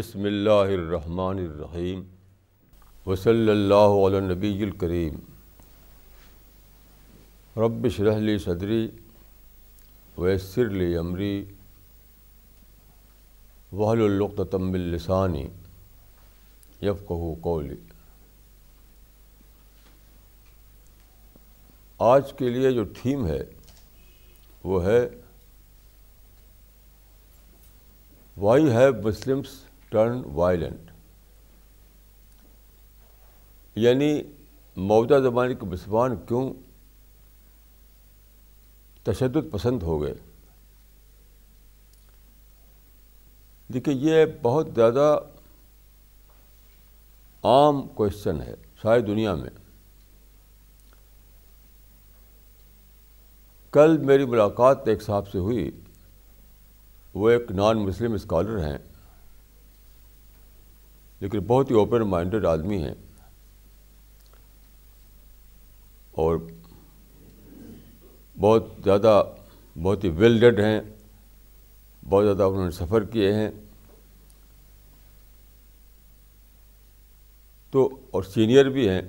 بسم اللہ الرحمن الرحیم وصلی اللہ علی نبی الکریم رب اشرح لی صدری ویسر لی امری وحل القتم السانی یفقہ قولی آج کے لیے جو تھیم ہے وہ ہے why have Muslims turn violent یعنی موجودہ زمانے کے مسلمان کیوں تشدد پسند ہو گئے؟ دیکھیے، یہ بہت زیادہ عام کوشچن ہے ساری دنیا میں۔ کل میری ملاقات ایک صاحب سے ہوئی۔ وہ ایک نان مسلم اسکالر ہیں۔ لیکن بہت ہی اوپن مائنڈیڈ آدمی ہیں۔ اور بہت زیادہ بہت ہی ویل ڈیڈ ہیں۔ بہت زیادہ انہوں نے سفر کیے ہیں۔ تو اور سینئر بھی ہیں۔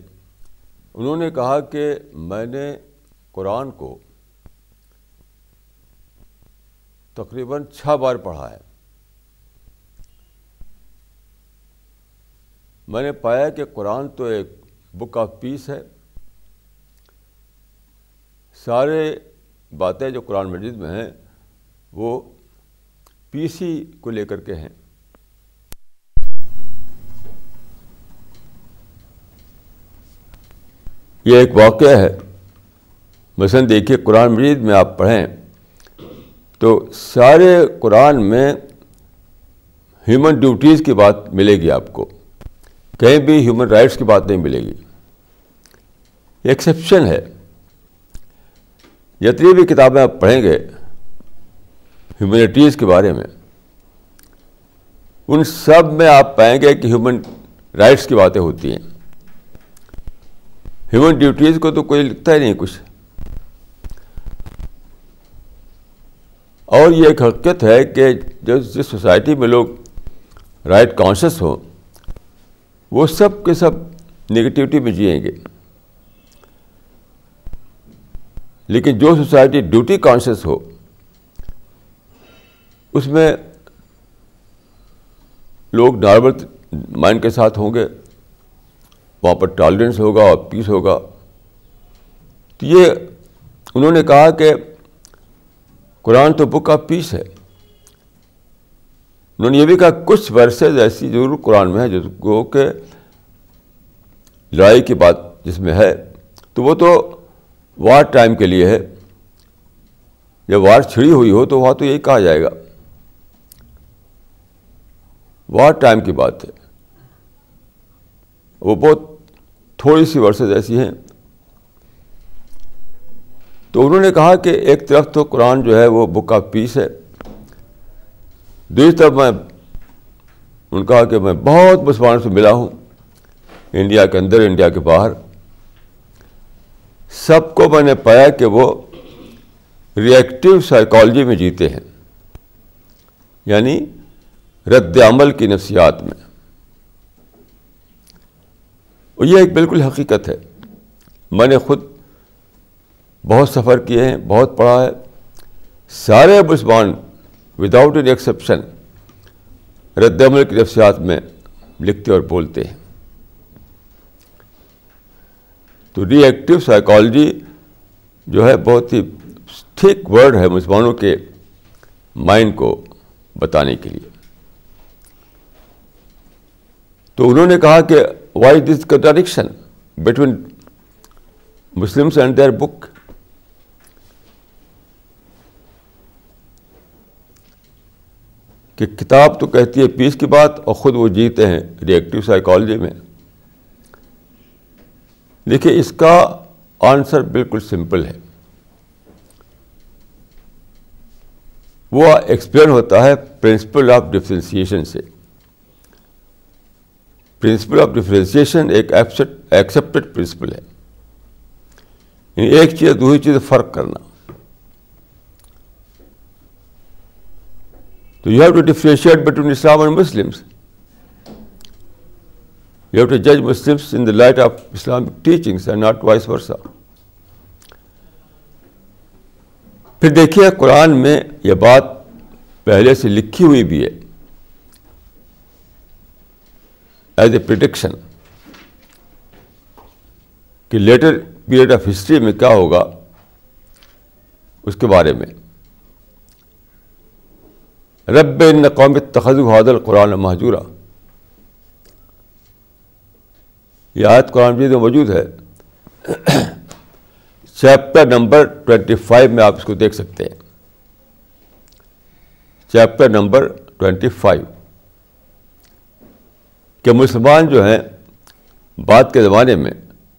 انہوں نے کہا کہ میں نے قرآن کو تقریباً چھ بار پڑھا ہے۔ میں نے پایا کہ قرآن تو ایک بک آف پیس ہے۔ سارے باتیں جو قرآن مجید میں ہیں، وہ پیس ہی کو لے کر کے ہیں۔ یہ ایک واقعہ ہے۔ مثلاً دیکھیے، قرآن مجید میں آپ پڑھیں تو سارے قرآن میں ہیومن ڈیوٹیز کی بات ملے گی آپ کو۔ کہیں بھی ہیومن رائٹس کی بات نہیں ملے گی۔ ایکسیپشن ہے۔ جتنی بھی کتابیں آپ پڑھیں گے ہیومنٹیز کے بارے میں۔ ان سب میں آپ پائیں گے کہ ہیومن رائٹس کی باتیں ہوتی ہیں۔ ہیومن ڈیوٹیز کو تو کوئی لکھتا ہی نہیں کچھ۔ اور یہ ایک حقیقت ہے کہ جو جس سوسائٹی میں لوگ رائٹ کانشیس ہوں وہ سب کے سب نگیٹیوٹی میں جئیں گے۔ لیکن جو سوسائٹی ڈیوٹی کانشیس ہو، اس میں لوگ نارمل مائنڈ کے ساتھ ہوں گے، وہاں پر ٹالرنس ہوگا اور پیس ہوگا۔ تو یہ انہوں نے کہا کہ قرآن تو بک آف پیس ہے۔ انہوں نے یہ بھی کہا کچھ ورسز ایسی ضرور قرآن میں ہے جس کو کہ لڑائی کی بات جس میں ہے۔ تو وہ تو وار ٹائم کے لیے ہے۔ جب وار چھڑی ہوئی ہو تو وہاں تو یہی کہا جائے گا۔ وار ٹائم کی بات ہے۔ وہ بہت تھوڑی سی ورسز ایسی ہیں۔ تو انہوں نے کہا کہ ایک طرف تو قرآن جو ہے وہ بک آف پیس ہے۔ دوسری طرف میں ان کہا کہ میں بہت مسلمانوں سے ملا ہوں، انڈیا کے اندر، انڈیا کے باہر۔ سب کو میں نے پایا کہ وہ ریئیکٹو سائیکالوجی میں جیتے ہیں یعنی رد عمل کی نفسیات میں۔ اور یہ ایک بالکل حقیقت ہے۔ میں نے خود بہت سفر کیے ہیں، بہت پڑھا ہے۔ سارے مسلمان وداؤٹ این ایکسیپشن رد عمل کی نفسیات میں لکھتے اور بولتے ہیں تو ری ایکٹیو سائیکالوجی جو ہے بہت ہی ٹھیک ورڈ ہے مسلمانوں کے مائنڈ کو بتانے کے لیے تو انہوں نے کہا کہ why this contradiction between Muslims and their book کہ کتاب تو کہتی ہے پیس کی بات اور خود وہ جیتے ہیں ریئیکٹیو سائیکالوجی میں۔ دیکھیے اس کا آنسر بالکل سمپل ہے۔ وہ ایکسپلین ہوتا ہے پرنسپل آف ڈفرینسیشن سے۔ پرنسپل آف ڈفرینسیشن ایک ایکسیپٹڈ پرنسپل ہے۔ یعنی ایک چیز، دوسری چیز فرق کرنا۔ تو you have to differentiate between Islam and Muslims you have to جج Muslims in the light of Islamic teachings and not vice versa پھر دیکھیے قرآن میں یہ بات پہلے سے لکھی ہوئی بھی ہے ایز اے پرڈکشن کہ لیٹر پیریڈ آف ہسٹری میں کیا ہوگا اس کے بارے میں. رب ان قوم تخذ حادل قرآن محجورہ یہ آیت قرآن مجید میں موجود ہے۔ چیپٹر نمبر ٹوینٹی فائیو میں آپ اس کو دیکھ سکتے ہیں۔ چیپٹر نمبر ٹوینٹی فائیو کہ مسلمان جو ہیں بعد کے زمانے میں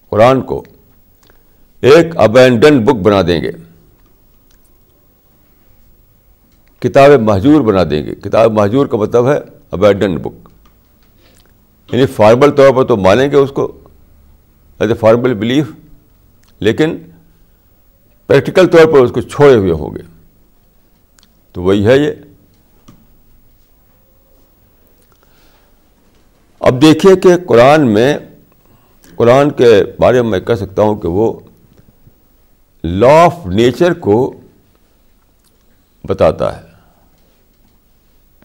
قرآن کو ایک ابینڈن بک بنا دیں گے۔ کتاب محجور بنا دیں گے۔ کتاب محجور کا مطلب ہے ابینڈن بک یعنی فارمل طور پر تو مانیں گے اس کو ایز اے فارمل بلیف لیکن پریکٹیکل طور پر اس کو چھوڑے ہوئے ہوں گے۔ تو وہی ہے یہ۔ اب دیکھیے کہ قرآن میں، قرآن کے بارے میں میں کہہ سکتا ہوں کہ وہ لا آف نیچر کو بتاتا ہے۔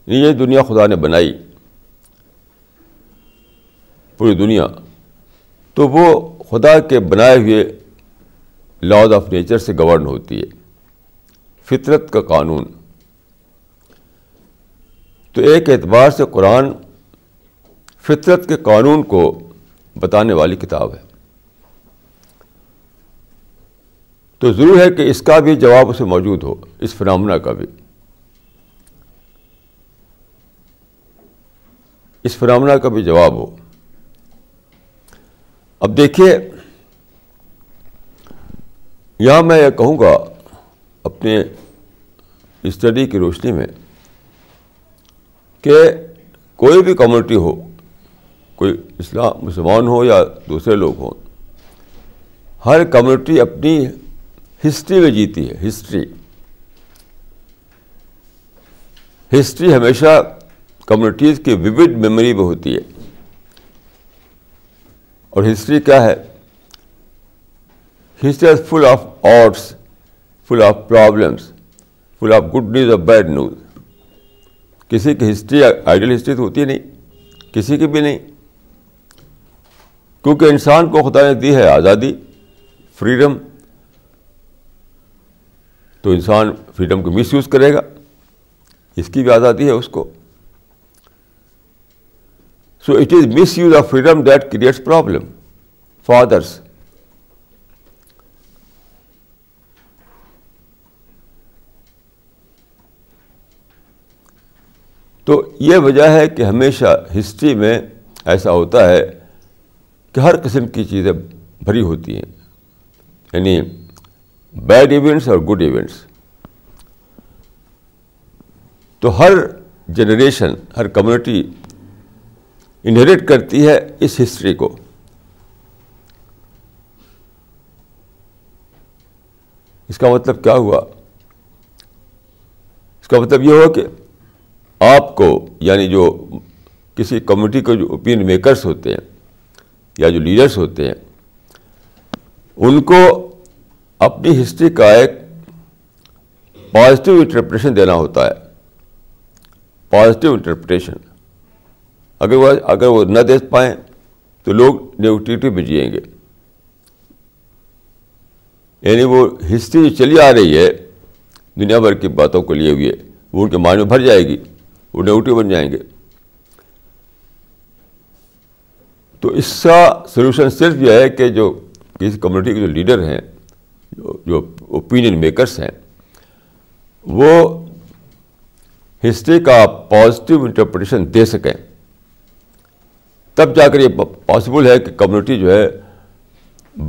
یہ دنیا خدا نے بنائی، پوری دنیا۔ تو وہ خدا کے بنائے ہوئے لاز آف نیچر سے گورن ہوتی ہے، فطرت کا قانون۔ تو ایک اعتبار سے قرآن فطرت کے قانون کو بتانے والی کتاب ہے۔ تو ضرور ہے کہ اس کا بھی جواب اسے موجود ہو، اس فنامنا کا بھی۔ اس فنامنا کا بھی جواب ہو۔ اب دیکھیے، یہاں میں یہ کہوں گا اپنے اسٹڈی کی روشنی میں کہ کوئی بھی کمیونٹی ہو، کوئی اسلام، مسلمان ہو یا دوسرے لوگ ہوں، ہر کمیونٹی اپنی ہسٹری میں جیتی ہے۔ ہسٹری ہسٹری ہمیشہ کمیونٹیز کی ووڈ میموری میں ہوتی ہے۔ اور ہسٹری کیا ہے؟ History is full of arts full of problems full of good news اور بیڈ نیوز کسی کی ہسٹری آئیڈیل ہسٹری تو ہوتی نہیں، کسی کی بھی نہیں۔ کیونکہ انسان کو خدا نے دی ہے آزادی فریڈم تو انسان فریڈم کو مس یوز کرے گا۔ اس کی بھی آزادی ہے اس کو۔ So it is misuse of freedom that creates problem fathers تو یہ وجہ ہے کہ ہمیشہ ہسٹری میں ایسا ہوتا ہے کہ ہر قسم کی چیزیں بھری ہوتی ہیں یعنی بیڈ ایونٹس اور گڈ ایونٹس تو ہر جنریشن ہر کمیونٹی انہیریٹ کرتی ہے اس ہسٹری کو۔ اس کا مطلب کیا ہوا؟ اس کا مطلب یہ ہوا کہ آپ کو یعنی جو کسی کمیونٹی کے جو اوپین میکرس ہوتے ہیں یا جو لیڈرس ہوتے ہیں، ان کو اپنی ہسٹری کا ایک پازیٹیو انٹرپریشن دینا ہوتا ہے۔ پازیٹیو انٹرپریٹیشن اگر وہ اگر وہ نہ دے پائیں تو لوگ نیگیٹیوٹی میں جئیں گے۔ یعنی وہ ہسٹری جو چلی آ رہی ہے، دنیا بھر کی باتوں کو لیے ہوئے، وہ ان کے معنی میں بھر جائے گی، وہ نیگیٹو بن جائیں گے۔ تو اس کا سلوشن صرف یہ ہے کہ جو کسی کمیونٹی کے جو لیڈر ہیں، جو اوپینین میکرس ہیں، وہ ہسٹری کا پازیٹیو انٹرپریٹیشن دے سکیں۔ تب جا کر یہ پاسبل ہے کہ کمیونٹی جو ہے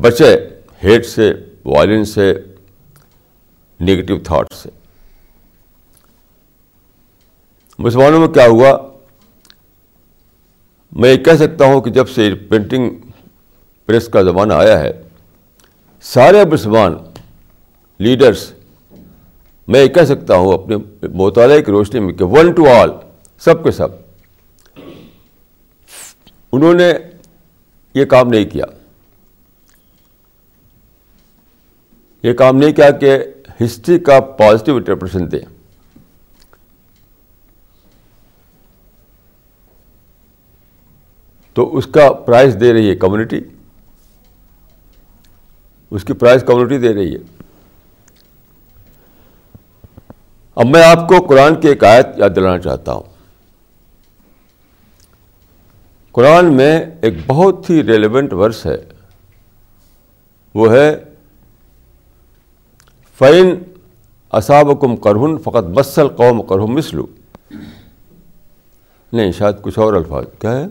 بچے ہیٹ سے وائلنس سے نگیٹو تھاٹ سے۔ مسلمانوں میں کیا ہوا؟ میں یہ کہہ سکتا ہوں کہ جب سے پرنٹنگ پریس کا زمانہ آیا ہے، سارے مسلمان لیڈرس میں یہ کہہ سکتا ہوں اپنے مطالعے کی روشنی میں کہ ون ٹو آل سب کے سب۔ انہوں نے یہ کام نہیں کیا۔ یہ کام نہیں کیا کہ ہسٹری کا پازیٹیو انٹرپریشن دیں تو اس کا پرائز دے رہی ہے کمیونٹی اس کی پرائز کمیونٹی دے رہی ہے۔ اب میں آپ کو قرآن کی ایک آیت یاد دلانا چاہتا ہوں۔ قرآن میں ایک بہت ہی ریلیونٹ ورس ہے۔ وہ ہے فعین اصاب کم کرہن فقط مسل قوم کرہم مسلو نہیں شاید کچھ اور الفاظ۔ کیا ہے؟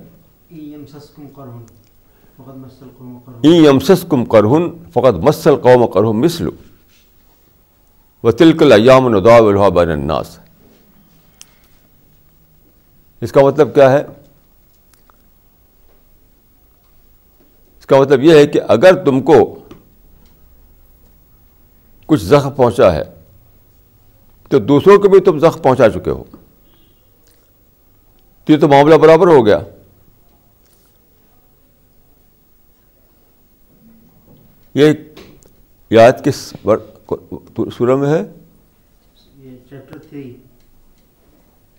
کم کرہن فقط مسل قوم کرہم مسلو و تلکل ایام الدا بین الناس۔ اس کا مطلب کیا ہے؟ کا مطلب یہ ہے کہ اگر تم کو کچھ زخم پہنچا ہے تو دوسروں کو بھی تم زخم پہنچا چکے ہو۔ تو یہ تو معاملہ برابر ہو گیا۔ یہ یاد کس سورہ میں ہے؟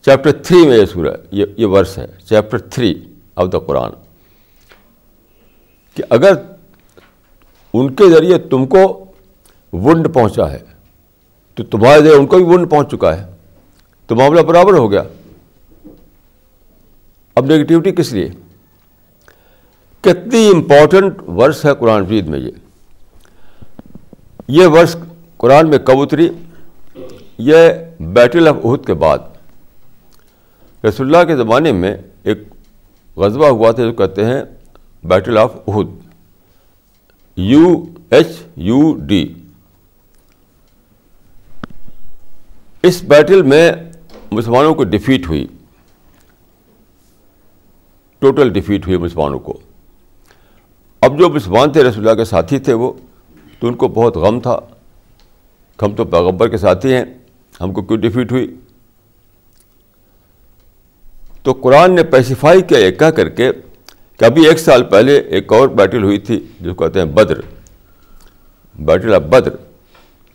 چیپٹر تھری میں یہ سورہ یہ ورس ہے۔ Chapter three of the Quran کہ اگر ان کے ذریعے تم کو ونڈ پہنچا ہے، تو تمہارے ذریعے ان کو بھی ونڈ پہنچ چکا ہے۔ تو معاملہ برابر ہو گیا۔ اب نگیٹیوٹی کس لیے؟ کتنی امپورٹنٹ ورس ہے قرآن مجید میں یہ۔ یہ ورس قرآن میں کب اتری؟ یہ بیٹل آف عہد کے بعد۔ رسول اللہ کے زمانے میں ایک غذبہ ہوا تھا، جو کہتے ہیں battle of Uhud U H U D us battle میں مسلمانوں کو ڈیفیٹ ہوئی. ٹوٹل ڈیفیٹ ہوئی مسلمانوں کو. اب جو مسلمان تھے رسول اللہ کے ساتھی تھے وہ، تو ان کو بہت غم تھا. ہم تو پیغبر کے ساتھی ہیں، ہم کو کیوں ڈیفیٹ ہوئی؟ تو قرآن نے پیسیفائی کیا یہ کہہ کر کے کہ ابھی ایک سال پہلے ایک اور بیٹل ہوئی تھی جو کہتے ہیں بدر۔ بیٹل آف بدر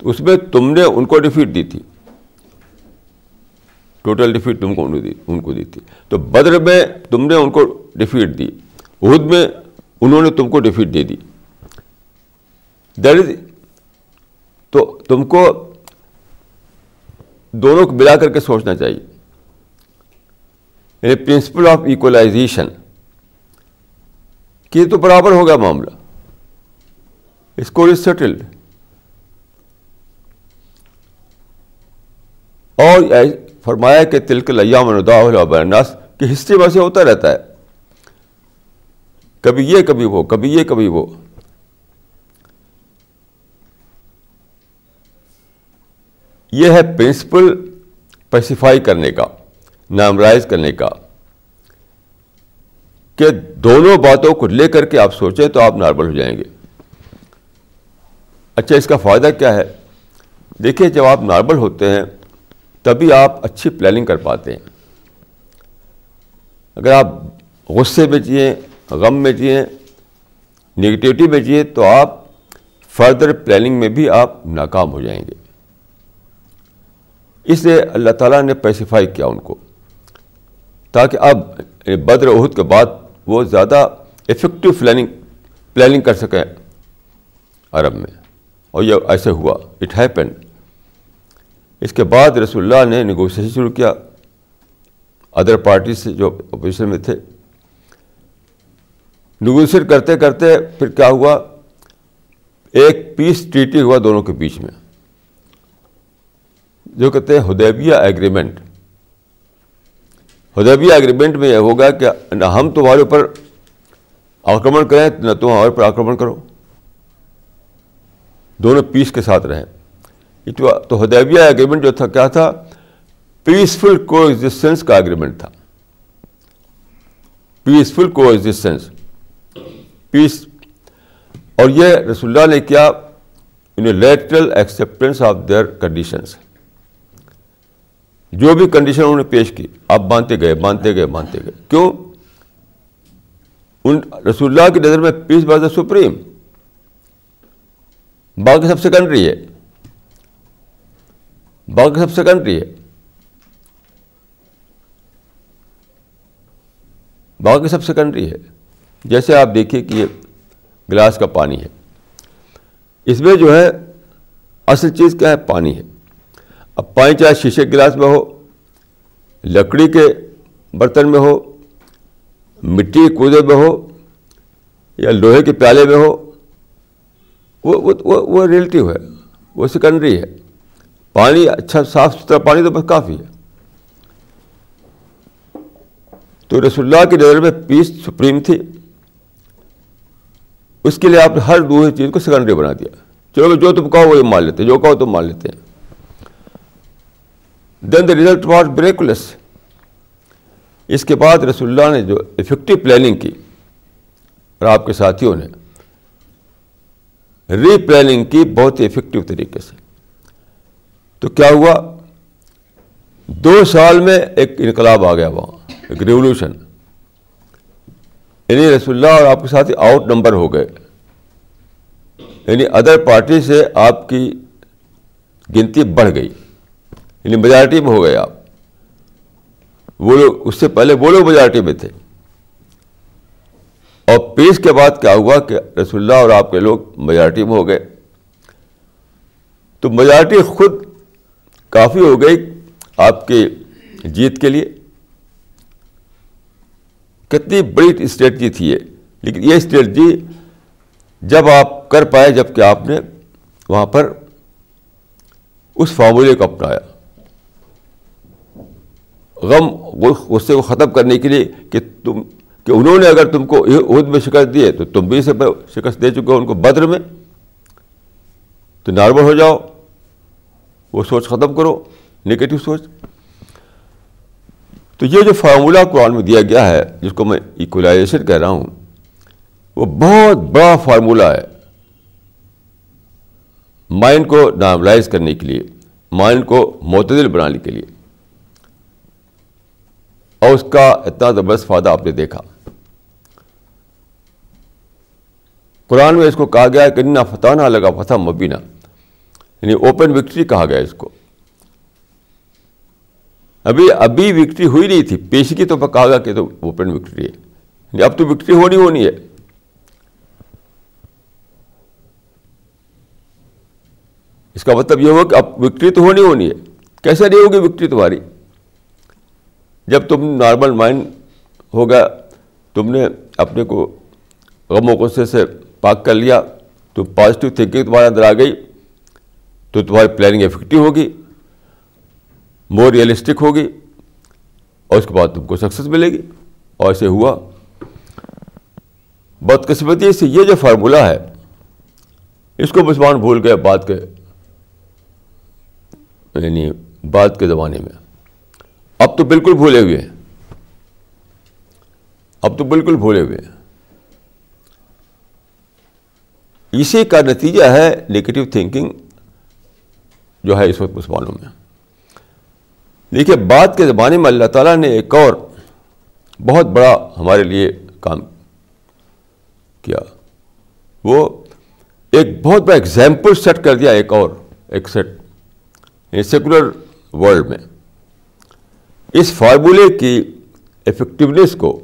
اس میں تم نے ان کو ڈیفیٹ دی تھی۔ ٹوٹل ڈیفیٹ تم کو ان کو دی تھی۔ تو بدر میں تم نے ان کو ڈیفیٹ دی۔ عہد میں انہوں نے تم کو defeat they the. That is تو تم کو دونوں کو ملا کر کے سوچنا چاہیے۔ پرنسپل آف ایکولائزیشن کہ تو برابر ہو گیا معاملہ اسکور از سیٹلڈ اور فرمایا کہ تلک ایام الناس، کہ ہسٹری ویسے ہوتا رہتا ہے۔ کبھی یہ، کبھی وہ، کبھی یہ، کبھی وہ۔ یہ ہے پرنسپل اسپیسیفائی کرنے کا، نامرائز کرنے کا۔ کہ دونوں باتوں کو لے کر کے آپ سوچیں تو آپ نارمل ہو جائیں گے۔ اچھا اس کا فائدہ کیا ہے؟ دیکھیے، جب آپ نارمل ہوتے ہیں، تبھی آپ اچھی پلاننگ کر پاتے ہیں۔ اگر آپ غصے میں جئیں، غم میں جئیں نگیٹیوٹی میں جئیں، تو آپ فردر پلاننگ میں بھی آپ ناکام ہو جائیں گے۔ اس لیے اللہ تعالیٰ نے پیسیفائی کیا ان کو، تاکہ اب بدر عہد کے بعد وہ زیادہ افیکٹو پلاننگ پلاننگ کر سکیں عرب میں۔ اور یہ ایسے ہوا۔ اٹ ہیپن اس کے بعد رسول اللہ نے نیگوسیشن شروع کیا۔ ادر پارٹی سے جو اپوزیشن میں تھے۔ نیگوسیٹ کرتے کرتے پھر کیا ہوا؟ ایک پیس ٹریٹی ہوا دونوں کے بیچ میں۔ جو کہتے ہیں ہدیبیہ ایگریمنٹ ہدیبیہ ایگریمنٹ میں یہ ہوگا کہ نہ ہم تمہارے اوپر آکرمن کریں، نہ تم ہمارے اوپر آکرمن کرو۔ دونوں پیس کے ساتھ رہیں۔ تو ہدیبیہ ایگریمنٹ جو تھا، کیا تھا؟ پیسفل کو ایگزسٹینس کا ایگریمنٹ تھا۔ پیسفل کو ایگزسٹینس پیس اور یہ رسول اللہ نے کیا؟ Literal acceptance of their conditions جو بھی کنڈیشن انہوں نے پیش کی، آپ مانتے گئے مانتے گئے مانتے گئے۔ کیوں؟ ان رسول اللہ کی نظر میں پیس باز سپریم باقی سب سیکنڈری ہے۔ باقی سب سیکنڈری ہے۔ باقی سب سیکنڈری ہے۔ جیسے آپ دیکھیے کہ یہ گلاس کا پانی ہے۔ اس میں جو ہے اصل چیز کیا ہے؟ پانی ہے۔ اب پانی چاہے شیشے گلاس میں ہو، لکڑی کے برتن میں ہو، مٹی کے کودے میں ہو، یا لوہے کے پیالے میں ہو، وہ وہ ریلیٹیو ہے، وہ سیکنڈری ہے۔ پانی اچھا صاف ستھرا پانی تو بس کافی ہے۔ تو رسول اللہ کی نظر میں پیس سپریم تھی۔ اس کے لیے آپ نے ہر دوسری چیز کو سیکنڈری بنا دیا۔ چلو جو تم کہو وہ یہ مان لیتے جو کہو تم مان لیتے ہیں۔ دین دا ریزلٹ واز بریکولس اس کے بعد رسول اللہ نے جو افیکٹو پلاننگ کی، اور آپ کے ساتھیوں نے ری پلاننگ کی بہت ہی افیکٹو طریقے سے۔ تو کیا ہوا؟ دو سال میں ایک انقلاب آ گیا وہاں، ایک ریولیوشن یعنی رسول اللہ اور آپ کے ساتھ آؤٹ نمبر ہو گئے۔ یعنی ادر پارٹی سے آپ کی گنتی بڑھ گئی۔ یعنی میجارٹی میں ہو گئے آپ۔ وہ لوگ، اس سے پہلے وہ لوگ میجارٹی میں تھے۔ اور پیش کے بعد کیا ہوا کہ رسول اللہ اور آپ کے لوگ میجارٹی میں ہو گئے۔ تو میجارٹی خود کافی ہو گئی آپ کی جیت کے لیے۔ کتنی بڑی اسٹریٹجی تھی یہ۔ لیکن یہ اسٹریٹجی جب آپ کر پائے، جبکہ آپ نے وہاں پر اس فارمولے کو اپنایا۔ غم غصے کو ختم کرنے کے لیے کہ تم کہ انہوں نے اگر تم کو عہد میں شکست دی ہے، تو تم بھی اسے شکست دے چکے ہو ان کو بدر میں۔ تو نارمل ہو جاؤ۔ وہ سوچ ختم کرو، نگیٹو سوچ۔ تو یہ جو فارمولہ قرآن میں دیا گیا ہے، جس کو میں ایکولائزیشن کہہ رہا ہوں، وہ بہت بڑا فارمولہ ہے۔ مائنڈ کو نارملائز کرنے کے لیے، مائنڈ کو معتدل بنانے کے لیے۔ اور اس کا اتنا زبردست فائدہ آپ نے دیکھا۔ قرآن میں اس کو کہا گیا کہ نہ فتح نہ لگا فتح مبینہ یعنی اوپن وکٹری کہا گیا اس کو۔ ابھی ابھی وکٹری ہوئی نہیں تھی۔ پیشگی تو کہا گیا کہ تو اوپن وکٹری ہے۔ یعنی اب تو وکٹری ہونی ہونی ہے۔ اس کا مطلب یہ ہوا کہ اب وکٹری تو ہونی ہونی ہے۔ کیسے نہیں ہوگی وکٹری تمہاری؟ جب تم نارمل مائنڈ ہوگا، تم نے اپنے کو غم و غصے سے پاک کر لیا، تو پازیٹیو تھنکنگ تمہارے اندر آ گئی، تو تمہاری پلاننگ افیکٹو ہوگی مور ریئلسٹک ہوگی، اور اس کے بعد تم کو سکسیز ملے گی۔ اور ایسے ہوا۔ بدقسمتی سے یہ جو فارمولہ ہے، اس کو مسلمان بھول گئے بات کے یعنی بعد کے زمانے میں۔ اب تو بالکل بھولے ہوئے ہیں۔ اب تو بالکل بھولے ہوئے ہیں۔ اسی کا نتیجہ ہے نگیٹو تھنکنگ جو ہے اس وقت مسلمانوں میں۔ دیکھیے بعد کے زمانے میں اللہ تعالیٰ نے ایک اور بہت بڑا ہمارے لیے کام کیا۔ وہ ایک بہت بڑا ایگزامپل سیٹ کر دیا، ایک اور، ایک سیٹ سیکولر ورلڈ میں۔ اس فارمولے کی افیکٹونیس کو،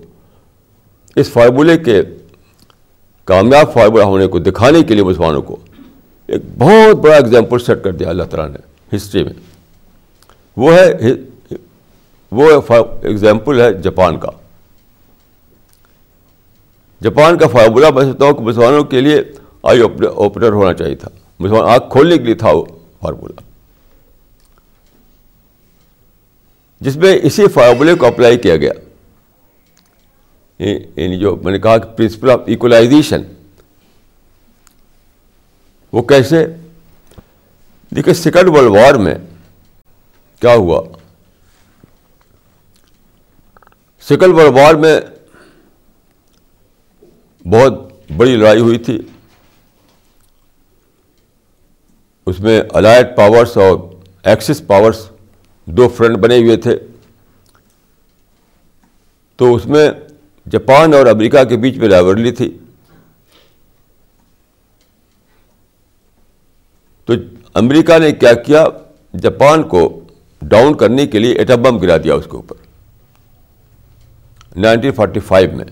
اس فارمولے کے کامیاب فارمولہ ہونے کو دکھانے کے لیے مسلمانوں کو ایک بہت بڑا ایگزامپل سیٹ کر دیا اللہ تعالیٰ نے ہسٹری میں۔ وہ ہے وہ ایگزامپل ہے جاپان کا۔ جاپان کا فارمولہ میں سمجھتا ہوں کہ مسلمانوں کے لیے آئی اوپنر ہونا چاہیے تھا۔ مسلمان آنکھ کھولنے کے لیے تھا وہ فارمولہ۔ جس میں اسی فارمولے کو اپلائی کیا گیا۔ یعنی جو میں نے کہا کہ پرنسپل آف ایکولائزیشن وہ کیسے؟ دیکھیے سیکنڈ ورلڈ وار میں کیا ہوا؟ سیکنڈ ورلڈ وار میں بہت بڑی لڑائی ہوئی تھی۔ اس میں الائٹ پاورس اور ایکسس پاورس دو فرنٹ بنے ہوئے تھے۔ تو اس میں جاپان اور امریکہ کے بیچ میں رائبرلی تھی۔ تو امریکہ نے کیا کیا؟ جاپان کو ڈاؤن کرنے کے لیے ایٹم بم گرا دیا اس کے اوپر۔ نائنٹین فورٹی فائیو میں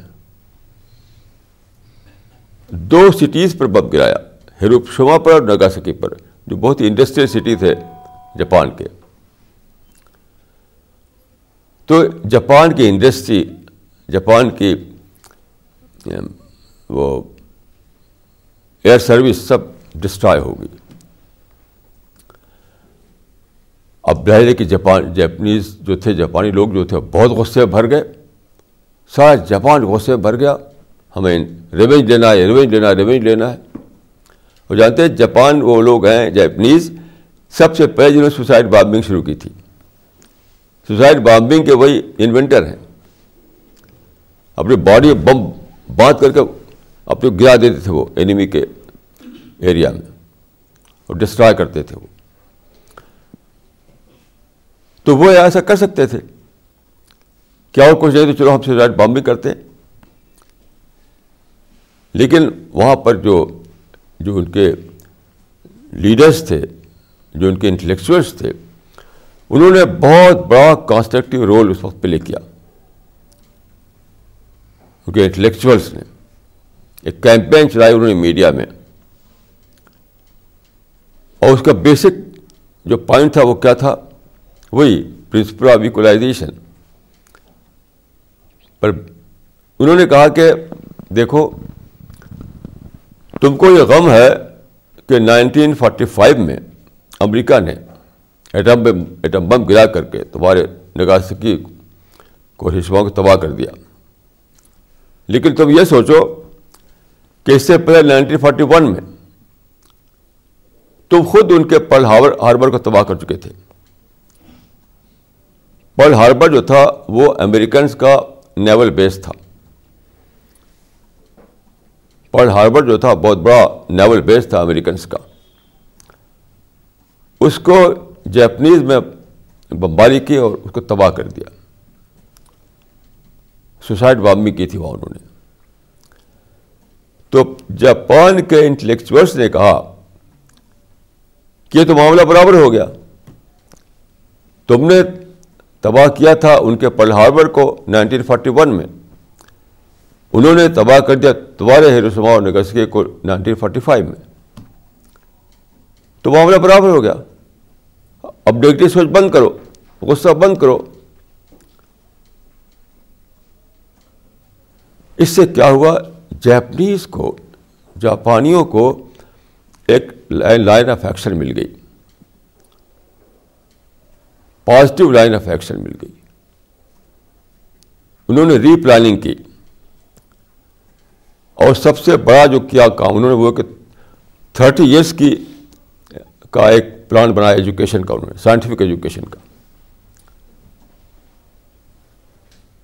دو سٹیز پر بم گرایا۔ ہیروپ شما پر اور نگاسکی پر، جو بہت ہی انڈسٹریل سٹی تھے جاپان کے۔ تو جاپان کی انڈسٹری، جاپان کی وہ ایئر سروس سب ڈسٹرائے ہوگی اب ظاہر ہے کہ جاپان، جاپنیز جو تھے، جاپانی لوگ جو تھے، بہت غصے بھر گئے۔ سارا جاپان غصے بھر گیا۔ ہمیں ریونج لینا ہے، ریونج لینا ہے، ریونج لینا ہے۔ وہ جانتے ہیں، جاپان وہ لوگ ہیں، جاپنیز، سب سے پہلے جنہوں نے سوسائڈ بامبنگ شروع کی تھی۔ سوسائڈ بامبنگ کے وہی انوینٹر ہیں۔ اپنی باڈی بم باندھ کر کے اپنے گرا دیتے تھے وہ اینیمی کے ایریا میں اور ڈسٹرائے کرتے تھے وہ۔ تو وہ ایسا کر سکتے تھے۔ کیا اور کچھ نہیں تو چلو ہم سوسائڈ بامبنگ کرتے۔ لیکن وہاں پر جو جو ان کے لیڈرس تھے، جو ان کے انٹلیکچوئلس تھے انہوں نے بہت بڑا کانسٹرکٹیو رول اس وقت پلے کیا۔ کیونکہ انٹلیکچوئلس نے ایک کیمپین چلائی انہوں نے میڈیا میں۔ اور اس کا بیسک جو پوائنٹ تھا وہ کیا تھا؟ وہی پرنسپل آف ایکولائزیشن پر انہوں نے کہا کہ دیکھو، تم کو یہ غم ہے کہ نائنٹین فورٹی فائیو میں امریکہ نے ایٹم بم ایٹم بم گرا کر کے تمہارے نگاسکی کوششوں کو تباہ کر دیا۔ لیکن تم یہ سوچو کہ اس سے پہلے نائنٹین فورٹی ون میں تم خود ان کے پل ہاربر کو تباہ کر چکے تھے۔ پل ہاربر جو تھا وہ امریکنس کا نیول بیس تھا۔ پرل ہاربر جو تھا بہت بڑا نیول بیس تھا امریکنس کا۔ اس کو جیپنیز میں بمباری کی اور اس کو تباہ کر دیا۔ سوسائڈ بامبنگ کی تھی وہاں انہوں نے۔ تو جاپان کے انٹلیکچوئلس نے کہا کہ یہ تو معاملہ برابر ہو گیا۔ تم نے تباہ کیا تھا ان کے پرل ہاربر کو نائنٹین فورٹی ون میں۔ انہوں نے تباہ کر دیا تمہارے ہیروسما اور نگسکے کو نائنٹین فورٹی فائیو میں۔ تو معاملہ برابر ہو گیا۔ اب نیگیٹو سوچ بند کرو، غصہ بند کرو۔ اس سے کیا ہوا؟ جیپنیز کو، جاپانیوں کو ایک لائن آف ایکشن مل گئی۔ پازیٹیو لائن آف ایکشن مل گئی۔ انہوں نے ری پلاننگ کی۔ اور سب سے بڑا جو کیا کام انہوں نے وہ کہ تھرٹی ایئرس کی کا ایک پلان بنایا ایجوکیشن کا، انہوں نے سائنٹیفک ایجوکیشن کا۔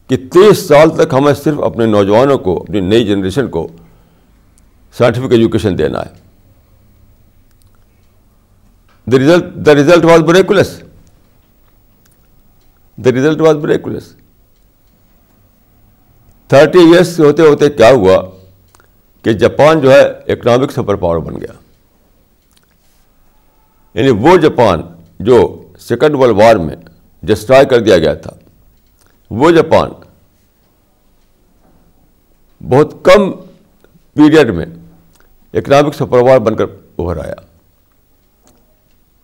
کہ تیس سال تک ہمیں صرف اپنے نوجوانوں کو، اپنی نئی جنریشن کو سائنٹیفک ایجوکیشن دینا ہے۔ The result the result was miraculous the result was miraculous thirty years ہوتے ہوتے کیا ہوا کہ جاپان جو ہے اکنامک سپر پاور بن گیا۔ یعنی وہ جاپان جو سیکنڈ ورلڈ وار میں ڈسٹرائے کر دیا گیا تھا، وہ جاپان بہت کم پیریڈ میں اکنامک سپر بن کر ابھر آیا۔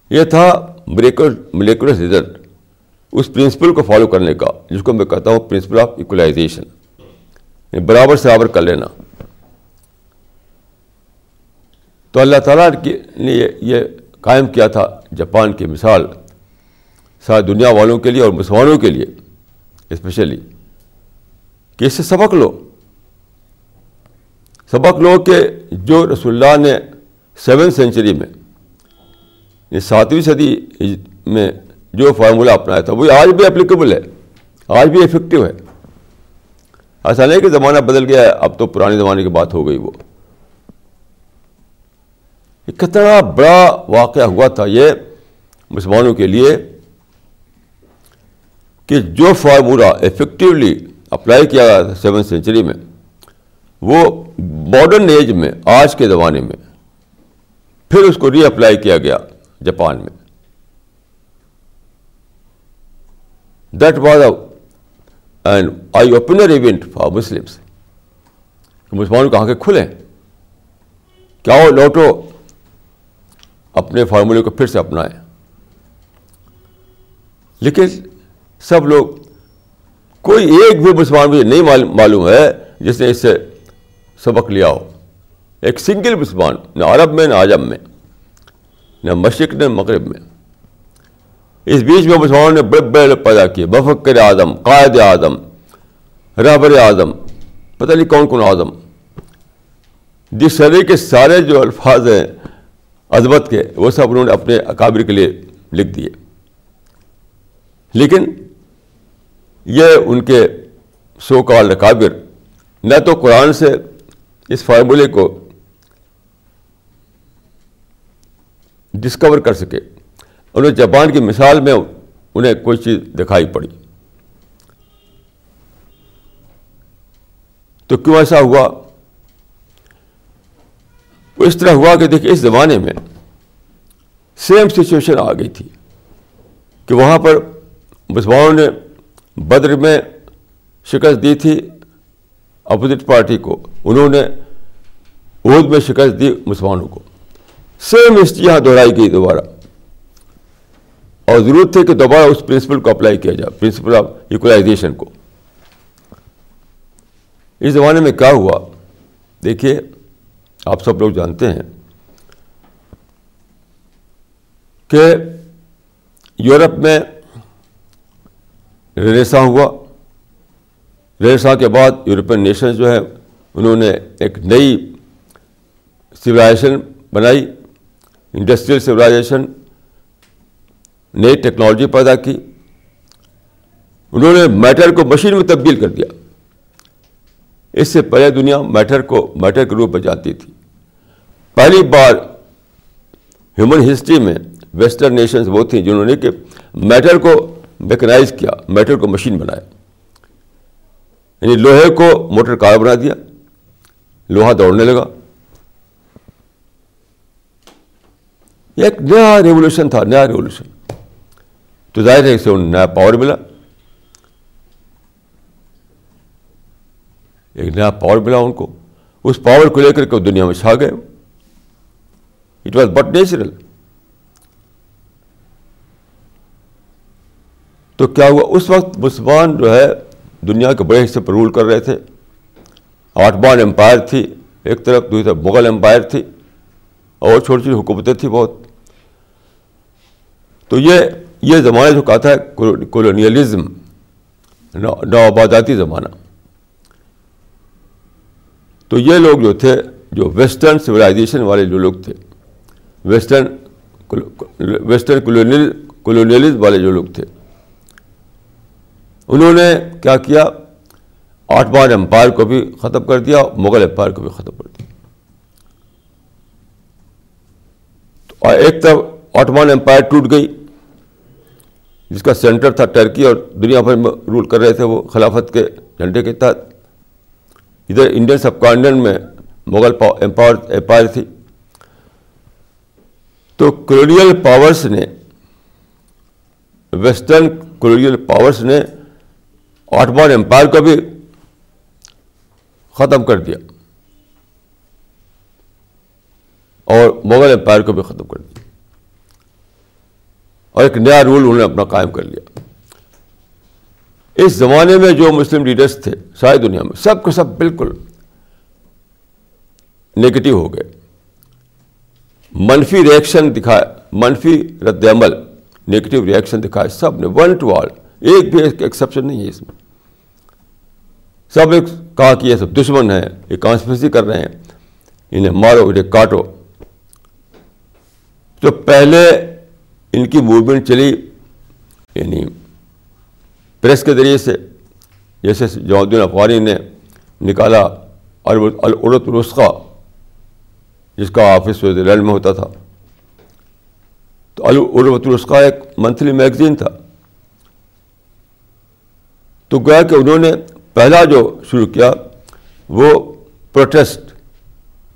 یہ تھا ملیکولر ریزلٹ اس پرنسپل کو فالو کرنے کا، جس کو میں کہتا ہوں پرنسپل آف ایکولائزیشن یعنی برابر سے برابر کر لینا۔ تو اللہ تعالیٰ نے یعنی یہ قائم کیا تھا جاپان کی مثال ساری دنیا والوں کے لیے اور مسلمانوں کے لیے اسپیشلی کہ اس سے سبق لو؟ سبق لو کہ جو رسول اللہ نے سیون سینچری میں یہ ساتویں صدی میں جو فارمولہ اپنایا تھا، وہ آج بھی اپلیکیبل ہے، آج بھی افیکٹو ہے۔ ایسا نہیں کہ زمانہ بدل گیا ہے اب تو پرانے زمانے کی بات ہو گئی وہ۔ کتنا بڑا واقعہ ہوا تھا یہ مسلمانوں کے لیے کہ جو فارمولہ افیکٹولی اپلائی کیا گیا تھا سیون سینچری میں، وہ ماڈرن ایج میں، آج کے زمانے میں پھر اس کو ری اپلائی کیا گیا جاپان میں۔ That was an eye opener event for Muslims مسلمانوں کہاں کے کھلیں کیا وہ لوٹو اپنے فارمولے کو پھر سے اپنائیں۔ لیکن سب لوگ، کوئی ایک بھی مسلمان مجھے نہیں معلوم ہے جس نے اس سے سبق لیا ہو۔ ایک سنگل مسلمان، نہ عرب میں، نہ عجم میں، نہ مشرق، نہ مغرب میں۔ اس بیچ میں مسلمانوں نے بڑے بڑے پیدا کیے بفکر اعظم، قائد اعظم، رہبر اعظم، پتہ نہیں کون کون اعظم۔ جس سرے کے سارے جو الفاظ ہیں عظمت کے وہ سب انہوں نے اپنے اکابر کے لیے لکھ دیے۔ لیکن یہ ان کے سو کال اکابر نہ تو قرآن سے اس فارمولے کو ڈسکور کر سکے۔ انہیں جاپان کی مثال میں انہیں کوئی چیز دکھائی پڑی۔ تو کیوں ایسا ہوا؟ وہ اس طرح ہوا کہ دیکھیے اس زمانے میں سیم سچویشن آ گئی تھی کہ وہاں پر مسلمانوں نے بدر میں شکست دی تھی اپوزٹ پارٹی کو، انہوں نے عہد میں شکست دی مسلمانوں کو۔ سیم ہسٹری یہاں دہرائی گئی دوبارہ۔ اور ضرورت تھی کہ دوبارہ اس پرنسپل کو اپلائی کیا جائے پرنسپل آف ایکولائزیشن کو۔ اس زمانے میں کیا ہوا؟ دیکھیے آپ سب لوگ جانتے ہیں کہ یورپ میں ریسا ہوا ریسا کے بعد یورپین نیشنز جو ہے انہوں نے ایک نئی سویلائزیشن بنائی انڈسٹریل سویلائزیشن نئی ٹیکنالوجی پیدا کی انہوں نے میٹر کو مشین میں تبدیل کر دیا اس سے پہلے دنیا میٹر کو میٹر کے روپ میں جانتی تھی۔ پہلی بار ہیومن ہسٹری میں ویسٹرن نیشنز وہ تھیں جنہوں نے کہ میٹر کو میکنائز کیا، میٹر کو مشین بنایا۔ یعنی لوہے کو موٹر کار بنا دیا، لوہا دوڑنے لگا۔ ایک نیا ریولیوشن تھا، نیا ریولیوشن۔ تو ظاہر ہے اسے انہیں نیا پاور ملا۔ ایک نیا پاور ملا ان کو۔ اس پاور کو لے کر کے دنیا میں چھا گئے۔ اٹ واز بٹ نیچرل تو کیا ہوا؟ اس وقت مسلمان جو ہے، دنیا کے بڑے حصے پر رول کر رہے تھے۔ آٹمان امپائر تھی، ایک طرف، دوسری طرف مغل امپائر تھی۔ اور چھوٹی چھوٹی حکومتیں تھیں بہت۔ تو یہ یہ زمانہ جو کہتا ہے کولونیلزم نو آباداتی زمانہ۔ تو یہ لوگ جو تھے، جو ویسٹرن سویلائزیشن والے جو لوگ تھے ویسٹرن ویسٹرن کولونیلزم والے جو لوگ تھے، انہوں نے کیا کیا؟ آٹمان امپائر کو بھی ختم کر دیا، مغل امپائر کو بھی ختم کر دیا۔ اور ایک طرف آٹمان امپائر ٹوٹ گئی، جس کا سینٹر تھا ٹرکی اور دنیا بھر میں رول کر رہے تھے وہ خلافت کے جھنڈے کے تحت۔ ادھر انڈین سب کانٹیننٹ میں مغل امپائر امپائر تھی۔ تو کولونیل پاورس نے ویسٹرن کولونیل پاورس نے آٹمان امپائر کو بھی ختم کر دیا۔ اور مغل امپائر کو بھی ختم کر دیا۔ اور ایک نیا رول انہوں نے اپنا قائم کر لیا۔ اس زمانے میں جو مسلم لیڈرس تھے ساری دنیا میں، سب کے سب بالکل نگیٹو ہو گئے۔ منفی ریئیکشن دکھائے، منفی رد عمل نگیٹو ریئیکشن دکھائے، سب نے ون ٹو آل ایک بھی ایکسیپشن نہیں ہے اس میں۔ سب ایک کہا کہ یہ سب دشمن ہیں، یہ کانسپریسی کر رہے ہیں، انہیں مارو، انہیں کاٹو۔ تو پہلے ان کی موومنٹ چلی یعنی پریس کے ذریعے سے جیسے جوادین افغانی نے نکالا العرت الرسخہ جس کا آفس وزیر لینڈ میں ہوتا تھا۔ تو العرت الرسخہ ایک منتھلی میگزین تھا۔ تو گویا کہ انہوں نے پہلا جو شروع کیا وہ پروٹیسٹ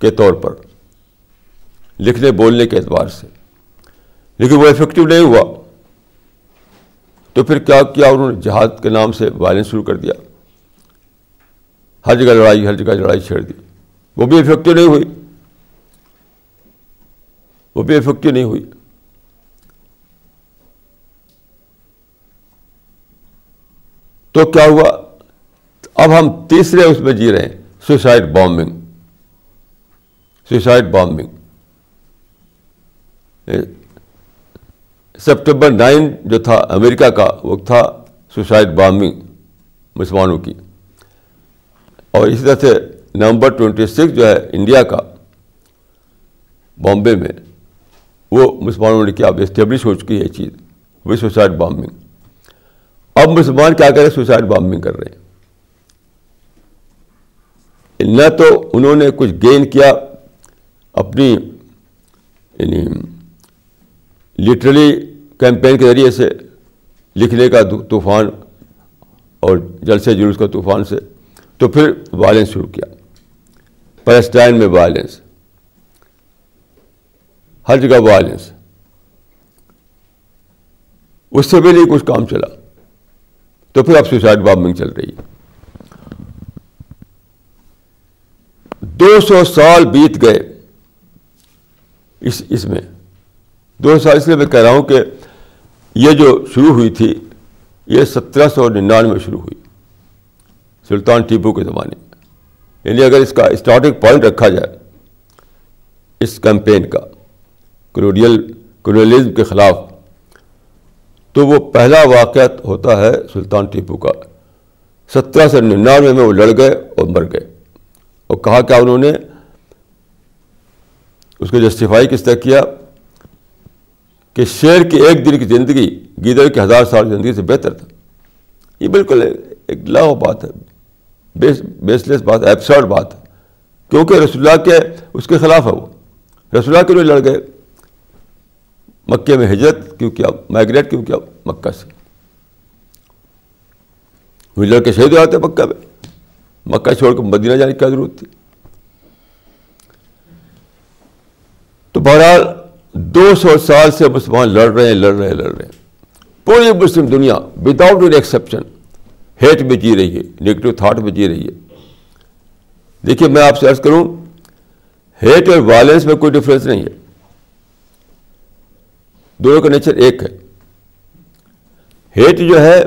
کے طور پر، لکھنے بولنے کے اعتبار سے۔ لیکن وہ افیکٹو نہیں ہوا۔ تو پھر کیا کیا انہوں نے؟ جہاد کے نام سے وائلنس شروع کر دیا۔ ہر جگہ لڑائی، ہر جگہ لڑائی چھیڑ دی۔ وہ بھی افیکٹو نہیں ہوئی۔ وہ بھی افیکٹو نہیں ہوئی۔ تو کیا ہوا؟ اب ہم تیسرے اس میں جی رہے ہیں۔ Suicide bombing suicide bombing September nine جو تھا امریکہ کا، وہ تھا سوسائڈ بامبنگ مسلمانوں کی۔ اور اسی طرح سے نومبر ٹوینٹی سکس جو ہے انڈیا کا، بامبے میں، وہ مسلمانوں نے کیا، اب اسٹیبلش ہو چکی ہے یہ چیز وہی سوسائڈ بامبنگ۔ اب مسلمان کیا کریں سوسائڈ بامبنگ کر رہے ہیں۔ نہ تو انہوں نے کچھ گین کیا، اپنی یعنی لٹرلی کیمپین کے ذریعے سے لکھنے کا طوفان اور جلسے جلوس کا طوفان سے تو پھر وائلنس شروع کیا۔ پیلسٹائن میں وائلنس ہر جگہ وائلنس اس سے بھی نہیں کچھ کام چلا۔ تو پھر اب سوسائڈ بامبنگ چل رہی ہے۔ دو سو سال بیت گئے اس اس میں۔ دو سال اس لیے میں کہہ رہا ہوں کہ یہ جو شروع ہوئی تھی، یہ سترہ سو ننانوے میں شروع ہوئی، سلطان ٹیپو کے زمانے میں۔ یعنی اگر اس کا اسٹارٹنگ پوائنٹ رکھا جائے، اس کیمپین کا کلوڈیل کلوڈیلزم کے خلاف، تو وہ پہلا واقعہ ہوتا ہے سلطان ٹیپو کا۔ سترہ سو ننانوے میں وہ لڑ گئے اور مر گئے۔ اور کہا کیا انہوں نے؟ اس کو جسٹیفائی کس طرح کیا؟ کہ شیر کی ایک دن کی زندگی گیدڑ کی ہزار سال زندگی سے بہتر تھا۔ یہ بالکل ایک لاؤ بات ہے، بیس بیس لیس بات ہے ایپسرڈ بات ہے۔ کیونکہ رسول اللہ کے اس کے خلاف ہے وہ۔ رسول اللہ کے لیے لڑ گئے۔ مکے میں ہجرت کیوں کیا؟ مائگریٹ کیوں کیا؟ مکہ سے۔ وہ لڑکے شہید ہو جاتے مکہ میں۔ مکہ چھوڑ کر مدینہ جانے کی کیا ضرورت تھی؟ تو بہرحال دو سو سال سے مسلمان لڑ رہے ہیں، لڑ رہے ہیں، لڑ رہے ہیں۔ پوری مسلم دنیا وداؤٹ این ایکسیپشن ہیٹ میں جی رہی ہے نگیٹو تھاٹ میں جی رہی ہے۔ دیکھیے میں آپ سے عرض کروں، ہیٹ اور وائلنس میں کوئی ڈفرینس نہیں ہے۔ دونوں کا نیچر ایک ہے۔ ہیٹ جو ہے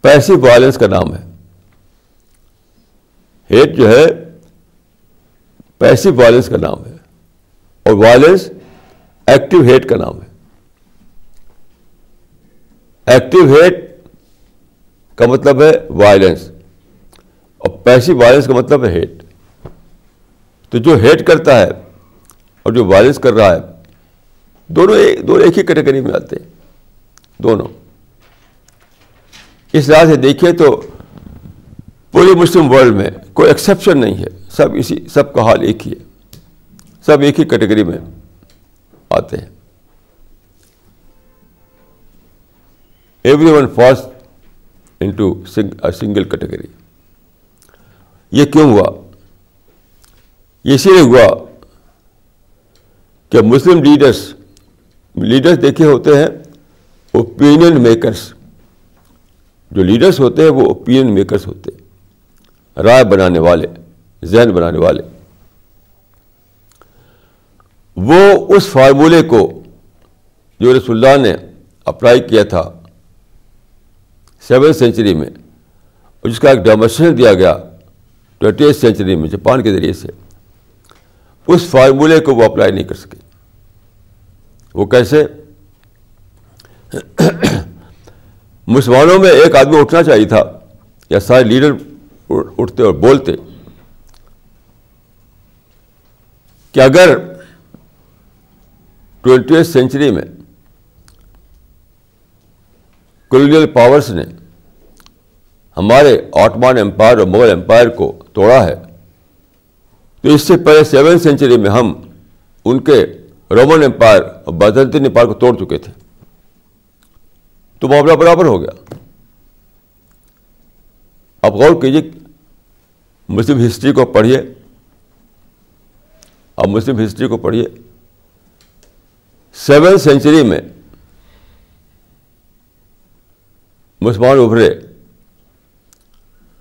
پیسو وائلنس کا نام ہے۔ ہیٹ جو ہے پیسو وائلنس کا نام ہے۔ اور وائلنس ایکٹیو ہیٹ کا نام ہے۔ ایکٹیو ہیٹ کا مطلب ہے وائلنس اور پیسو وائلنس کا مطلب ہے ہیٹ تو جو ہیٹ کرتا ہے اور جو وائلنس کر رہا ہے، دونوں ایک دونوں ایک ہی کیٹیگری میں آتے ہیں۔ دونوں۔ اس لحاظ سے دیکھیے تو پوری مسلم ورلڈ میں کوئی ایکسیپشن نہیں ہے۔ سب اسی سب کا حال ایک ہی ہے۔ سب ایک ہی کیٹیگری میں۔ آتے ہیں۔ Every one falls into single category یہ کیوں ہوا؟ یہ اسی لیے ہوا کہ مسلم لیڈرس لیڈرس دیکھے ہوتے ہیں اوپینین میکرس جو لیڈرس ہوتے ہیں، وہ اوپینین میکرس ہوتے ہیں۔ رائے بنانے والے، ذہن بنانے والے۔ وہ اس فارمولے کو جو رسول اللہ نے اپلائی کیا تھا سیون سینچری میں، اور جس کا ایک ڈیمونسٹریشن دیا گیا ٹوینٹی ایٹ سینچری میں جاپان کے ذریعے سے، اس فارمولے کو وہ اپلائی نہیں کر سکے۔ وہ کیسے؟ مسلمانوں میں ایک آدمی اٹھنا چاہیے تھا یا سارے لیڈر اٹھتے اور بولتے کہ اگر ٹوینٹی ایٹ سینچری میں کولونیل پاورس نے ہمارے آٹمان امپائر اور مغل امپائر کو توڑا ہے۔ تو اس سے پہلے سیون سینچری میں ہم ان کے رومن امپائر اور بازنطین امپائر کو توڑ چکے تھے۔ تو معاملہ برابر ہو گیا۔ آپ غور کیجیے مسلم ہسٹری کو پڑھیے۔ آپ مسلم ہسٹری کو پڑھیے۔ سیون سینچری میں مسلمان ابھرے رسول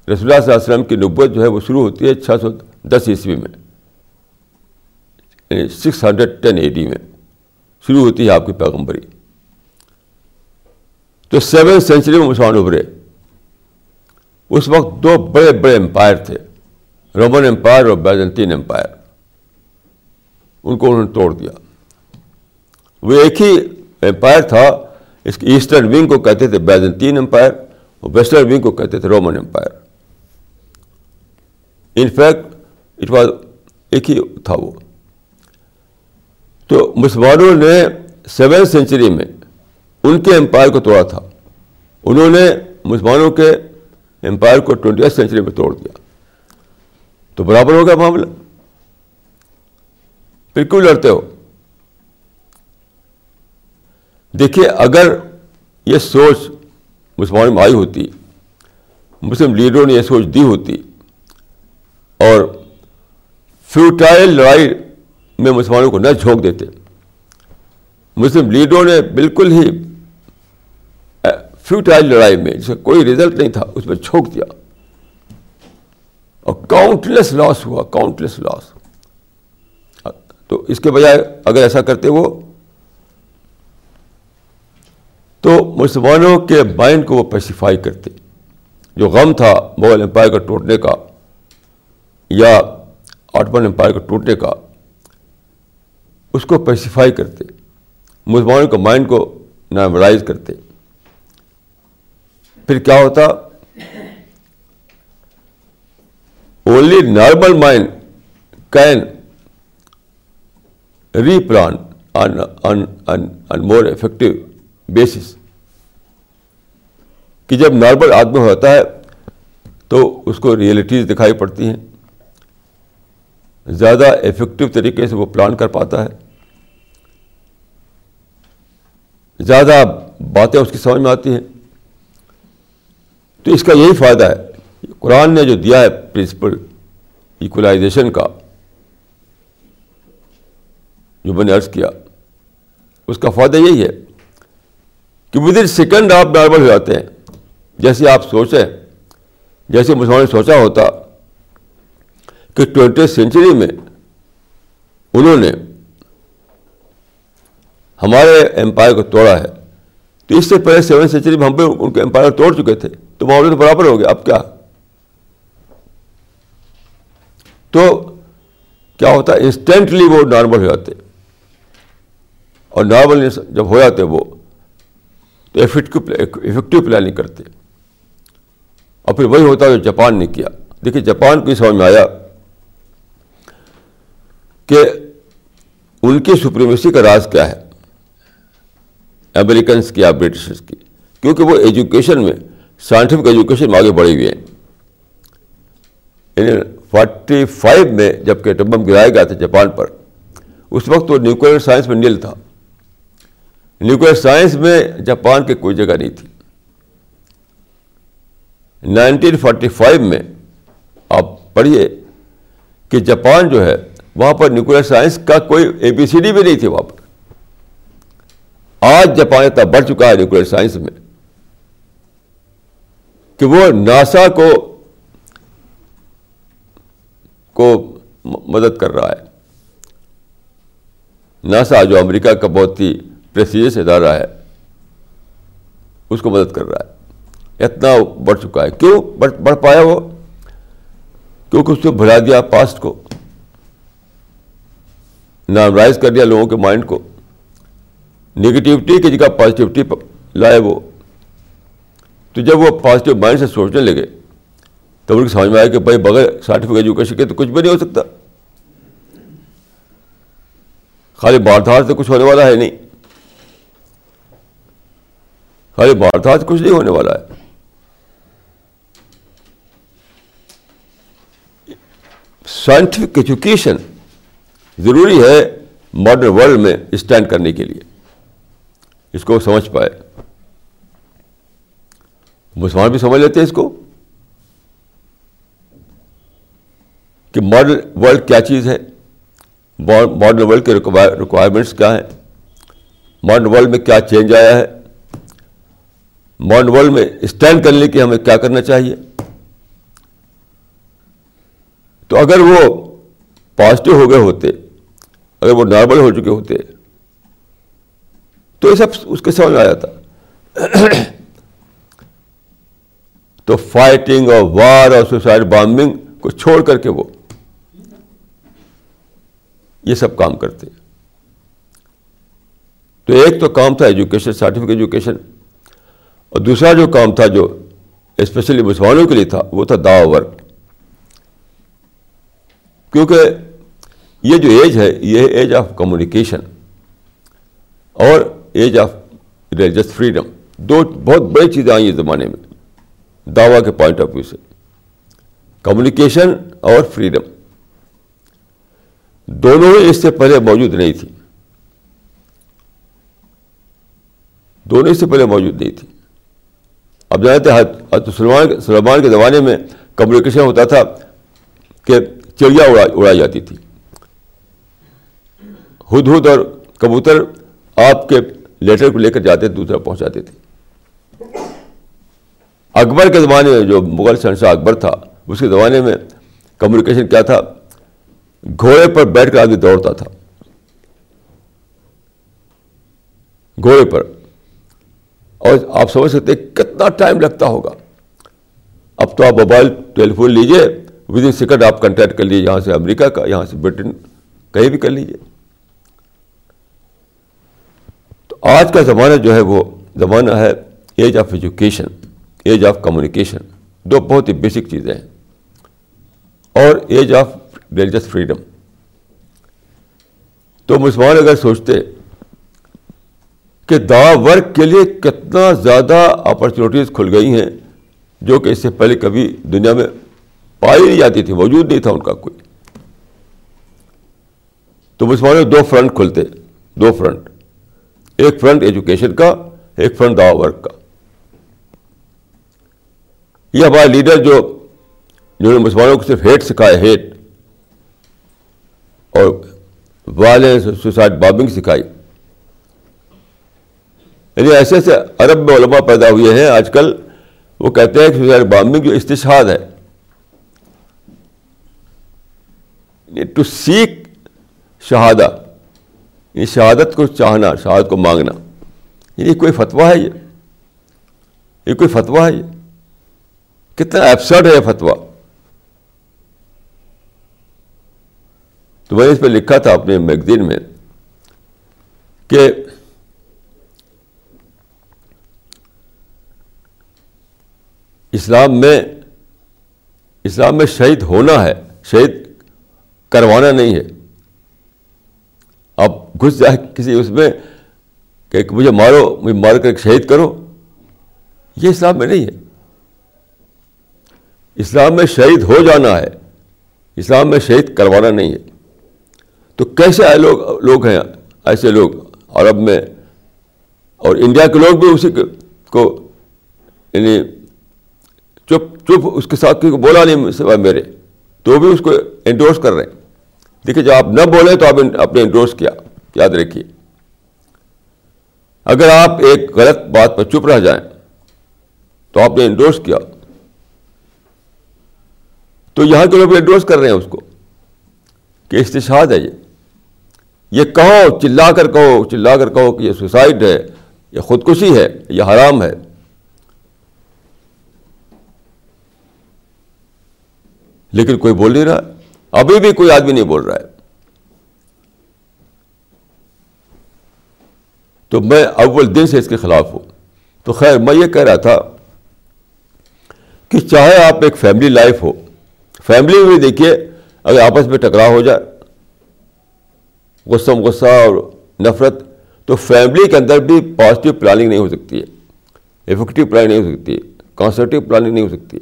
اللہ صلی اللہ علیہ وسلم کی نبوت جو ہے وہ شروع ہوتی ہے چھ سو دس عیسوی میں۔ یعنی سکس ہنڈریڈ ٹین ایٹی میں شروع ہوتی ہے آپ کی پیغمبری۔ تو سیون سینچری میں مسلمان ابھرے اس وقت دو بڑے بڑے امپائر تھے۔ رومن امپائر اور بیزنٹین امپائر ان کو انہوں نے توڑ دیا۔ وہ ایک ہی امپائر تھا، اس کی ایسٹرن ونگ کو کہتے تھے بیزنٹین امپائر اور ویسٹرن ونگ کو کہتے تھے Roman empire. In fact it was ایک ہی تھا وہ۔ تو مسلمانوں نے سیون سینچری میں ان کے امپائر کو توڑا تھا۔ انہوں نے مسلمانوں کے امپائر کو ٹوینٹی ایتھ سینچری میں توڑ دیا۔ تو برابر ہو گیا معاملہ۔ پھر کیوں لڑتے ہو۔ دیکھیے، اگر یہ سوچ مسلمانوں میں آئی ہوتی، مسلم لیڈروں نے یہ سوچ دی ہوتی اور فیوٹائل لڑائی میں مسلمانوں کو نہ جھونک دیتے، مسلم لیڈروں نے بالکل ہی فیوٹائل لڑائی میں جس کا کوئی رزلٹ نہیں تھا، اس میں جھونک دیا۔ اور کاؤنٹلیس لاس ہوا کاؤنٹلیس لاس تو اس کے بجائے اگر ایسا کرتے وہ تو مسلمانوں کے مائنڈ کو وہ پیسیفائی کرتے۔ جو غم تھا مغل امپائر کا ٹوٹنے کا یا آٹمن امپائر کا ٹوٹنے کا، اس کو پیسیفائی کرتے۔ مسلمانوں کے مائنڈ کو نارملائز کرتے۔ پھر کیا ہوتا؟ Only normal mind can replan on more effective basis. کہ جب نارمل آدمی ہوتا ہے تو اس کو ریئلٹیز دکھائی پڑتی ہیں۔ زیادہ افیکٹو طریقے سے وہ پلان کر پاتا ہے۔ زیادہ باتیں اس کی سمجھ میں آتی ہیں۔ تو اس کا یہی فائدہ ہے۔ قرآن نے جو دیا ہے پرنسپل ایکولائزیشن کا، جو میں نے عرض کیا، اس کا فائدہ یہی ہے۔ کہ ود ان سیکنڈ آپ نارمل ہو جاتے ہیں۔ جیسے آپ سوچیں، جیسے مسلمان نے سوچا ہوتا کہ ٹوینٹی سینچری میں انہوں نے ہمارے امپائر کو توڑا ہے۔ تو اس سے پہلے سیون سینچری میں ہم بھی ان کے امپائر توڑ چکے تھے۔ تو معاملے تو برابر ہو گیا اب کیا؟ تو کیا ہوتا ہے؟ انسٹینٹلی وہ نارمل ہو جاتے۔ اور نارمل جب ہو جاتے وہ تو افیکٹو پلاننگ کرتے اور پھر وہی ہوتا جو جاپان نے کیا۔ دیکھیے، جاپان کو یہ سمجھ میں آیا کہ ان کی سپریمیسی کا راز کیا ہے۔ امریکنس کی یا برٹشرس کی۔ کیونکہ وہ ایجوکیشن میں سائنٹیفک ایجوکیشن میں آگے بڑھی ہوئی ہیں۔ یعنی فورٹی فائیو میں جبکہ ڈبم گرایا گیا تھا جاپان پر، اس وقت وہ نیوکلیر سائنس میں نیل تھا۔ نیوکلیر سائنس میں جاپان کی کوئی جگہ نہیں تھی۔ نائنٹین فورٹی فائیو میں آپ پڑھیے کہ جاپان جو ہے وہاں پر نیوکلیر سائنس کا کوئی اے بی سی ڈی بھی نہیں تھی وہاں پر۔ آج جاپان اتنا بڑھ چکا ہے نیوکلیر سائنس میں کہ وہ ناسا کو کو مدد کر رہا ہے۔ ناسا جو امریکہ کا بہت ہی پریسیس ادارہ ہے، اس کو مدد کر رہا ہے۔ اتنا بڑھ چکا ہے۔ کیوں بڑھ پایا وہ؟ کیونکہ اس نے بھلا دیا پاسٹ کو۔ نارملائز کر دیا لوگوں کے مائنڈ کو۔ نگیٹیوٹی کی جگہ پازیٹیوٹی لائے وہ۔ تو جب وہ پازیٹیو مائنڈ سے سوچنے لگے تب ان کو سمجھ میں آیا کہ بھائی بغیر سائنٹیفک ایجوکیشن کے تو کچھ بھی نہیں ہو سکتا۔ خالی بار سے کچھ ہونے والا ہے نہیں۔ خالی بار کچھ نہیں ہونے والا ہے۔ سائنٹیفک ایجوکیشن ضروری ہے ماڈرن ورلڈ میں اسٹینڈ کرنے کے لیے۔ اس کو سمجھ پائے۔ مسلمان بھی سمجھ لیتے ہیں اس کو۔ کہ ماڈرن ورلڈ کیا چیز ہے؟ ماڈرن ورلڈ کے ریکوائرمنٹس کیا ہیں؟ ماڈرن ورلڈ میں کیا چینج آیا ہے؟ ماڈرن ورلڈ میں اسٹینڈ کرنے کے ہمیں کیا کرنا چاہیے؟ تو اگر وہ پازیٹیو ہو گئے ہوتے، اگر وہ نارمل ہو چکے ہوتے، تو یہ سب اس کے سمجھ میں آیا تھا تو فائٹنگ اور وار اور سوسائڈ بامبنگ کو چھوڑ کر کے وہ، یہ سب کام کرتے۔ تو ایک تو کام تھا ایجوکیشن سائنٹیفک ایجوکیشن اور دوسرا جو کام تھا جو اسپیشلی مسلمانوں کے لیے تھا، وہ تھا دا ورک۔ کیونکہ یہ جو ایج ہے، یہ ایج آف کمیونیکیشن اور ایج آف ریلیجس فریڈم دو بہت بڑی چیزیں آئی ہیں زمانے میں، دعوی کے پوائنٹ آف ویو سے۔ کمیونیکیشن اور فریڈم دونوں ہی اس سے پہلے موجود نہیں تھی۔ دونوں اس سے پہلے موجود نہیں تھی۔ اب جانتے ہیں سلمان سلمان کے زمانے میں کمیونیکیشن ہوتا تھا کہ چڑیا اڑائی جاتی تھی۔ ہد ہد اور کبوتر آپ کے لیٹر کو لے کر جاتے دوسرا پہنچاتے تھے۔ اکبر کے زمانے میں جو مغل شہنشاہ اکبر تھا، اس کے زمانے میں کمیونیکیشن کیا تھا؟ گھوڑے پر بیٹھ کر آدمی دوڑتا تھا۔ گھوڑے پر۔ اور آپ سمجھ سکتے کتنا ٹائم لگتا ہوگا۔ اب تو آپ موبائل، ٹیلی فون لیجیے ود ان سیکنڈ آپ کنٹیکٹ کر لیجیے یہاں سے امریکہ کا، یہاں سے برٹن، کہیں بھی کر لیجیے تو آج کا زمانہ جو ہے وہ زمانہ ہے age of education age of communication دو بہت ہی بیسک چیزیں ہیں۔ اور ایج آف ریلیجس فریڈم تو مسلمان اگر سوچتے کہ دا ورک کے لیے کتنا زیادہ اپرچونیٹیز کھل گئی ہیں جو کہ اس سے پہلے کبھی دنیا میں پائی نہیں جاتی تھی موجود نہیں تھا ان کا کوئی۔ تو مسلمانوں، دو فرنٹ کھلتے، دو فرنٹ ایک فرنٹ ایجوکیشن کا، ایک فرنٹ دا ورک کا۔ یہ ہمارے لیڈر جو، جنہوں نے مسلمانوں کو صرف ہیٹ سکھایا ہیٹ اور وائلنس سوسائڈ بابنگ سکھائی۔ یعنی ایسے ایسے عرب میں علماء پیدا ہوئے ہیں، آج کل وہ کہتے ہیں کہ سوسائڈ بامبنگ جو استشاد ہے۔ یعنی ٹو سیک شہادہ یہ شہادت کو چاہنا، شہادت کو مانگنا۔ یعنی یہ کوئی فتویٰ ہے یہ؟ یہ کوئی فتویٰ ہے یہ؟ کتنا ایپسرڈ ہے یہ فتویٰ۔ تو میں نے اس پہ لکھا تھا اپنے میگزین میں کہ اسلام میں اسلام میں شہید ہونا ہے، شہید کروانا نہیں ہے۔ آپ گھس جائے کسی اس میں کہ مجھے مارو، مجھے مار کر شہید کرو، یہ اسلام میں نہیں ہے۔ اسلام میں شہید ہو جانا ہے، اسلام میں شہید کروانا نہیں ہے۔ تو کیسے آئے لوگ لوگ ہیں ایسے لوگ عرب میں اور انڈیا کے لوگ بھی اسی کو یعنی چپ اس کے ساتھ بولا نہیں میرے، تو بھی اس کو انڈورس کر رہے ہیں۔ دیکھیے، جب آپ نہ بولیں تو آپ آپ نے انڈورس کیا، یاد رکھیے۔ اگر آپ ایک غلط بات پر چپ رہ جائیں تو آپ نے انڈورس کیا۔ تو یہاں کے لوگ انڈورس کر رہے ہیں اس کو۔ کہ استشاد ہے یہ۔ یہ کہو، چلا کر کہو، چلا کر کہو کہ یہ سوسائڈ ہے، یہ خودکشی ہے، یہ حرام ہے۔ لیکن کوئی بول نہیں رہا ابھی بھی کوئی آدمی نہیں بول رہا ہے۔ تو میں اول دن سے اس کے خلاف ہوں۔ تو خیر، میں یہ کہہ رہا تھا کہ چاہے آپ ایک فیملی لائف ہو فیملی میں دیکھیے، اگر آپس میں ٹکرا ہو جائے، غصہ غصہ اور نفرت، تو فیملی کے اندر بھی پازیٹیو پلاننگ نہیں ہو سکتی ہے۔ افیکٹو پلاننگ نہیں ہو سکتی۔ ہے کانسرٹیو پلاننگ نہیں ہو سکتی۔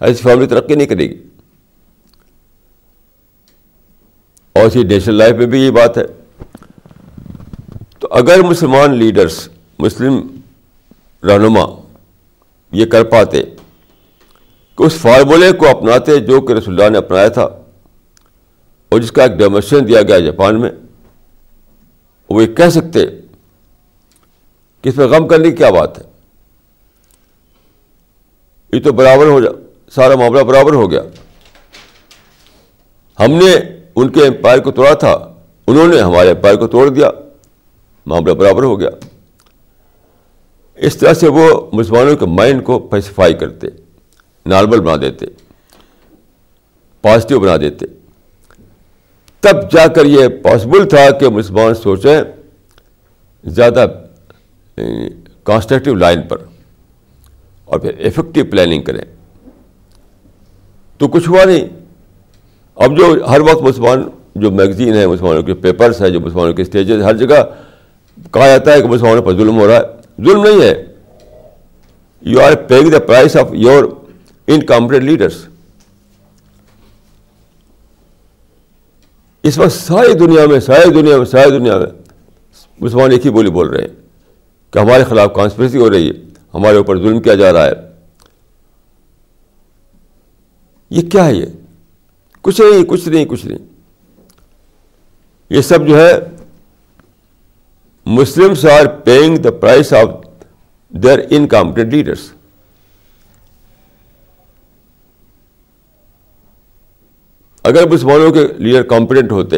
ایسی فیملی ترقی نہیں کرے گی۔ اور اسی نیشنل لائف میں بھی یہ بات ہے۔ تو اگر مسلمان لیڈرس مسلم رہنما یہ کر پاتے کہ اس فارمولے کو اپناتے جو کہ رسول اللہ نے اپنایا تھا، اور جس کا ایک ڈیمونسٹریشن دیا گیا جاپان میں، وہ یہ کہہ سکتے کہ اس میں غم کرنے کی کیا بات ہے۔ یہ تو برابر ہو جا سارا معاملہ برابر ہو گیا۔ ہم نے ان کے امپائر کو توڑا تھا، انہوں نے ہمارے امپائر کو توڑ دیا۔ معاملہ برابر ہو گیا۔ اس طرح سے وہ مسلمانوں کے مائنڈ کو پیسیفائی کرتے، نارمل بنا دیتے، پازیٹیو بنا دیتے۔ تب جا کر یہ پاسبل تھا کہ مسلمان سوچیں زیادہ کانسٹرکٹیو لائن پر اور پھر افیکٹو پلاننگ کریں۔ تو کچھ ہوا نہیں۔ اب جو ہر وقت مسلمان جو میگزین ہے مسلمانوں کے پیپرس ہیں، جو مسلمانوں کے اسٹیجز ہر جگہ کہا جاتا ہے کہ مسلمانوں پر ظلم ہو رہا ہے۔ ظلم نہیں ہے۔ You are paying the price of your incomplete leaders اس وقت ساری دنیا میں، ساری دنیا میں، ساری دنیا میں مسلمان ایک ہی بولی بول رہے ہیں کہ ہمارے خلاف کانسپریسی ہو رہی ہے، ہمارے اوپر ظلم کیا جا رہا ہے۔ یہ کیا ہے یہ؟ کچھ نہیں کچھ نہیں کچھ نہیں۔ یہ سب جو ہے Muslims are paying the price of their incompetent leaders اگر مسلمانوں کے لیڈر کمپیٹنٹ ہوتے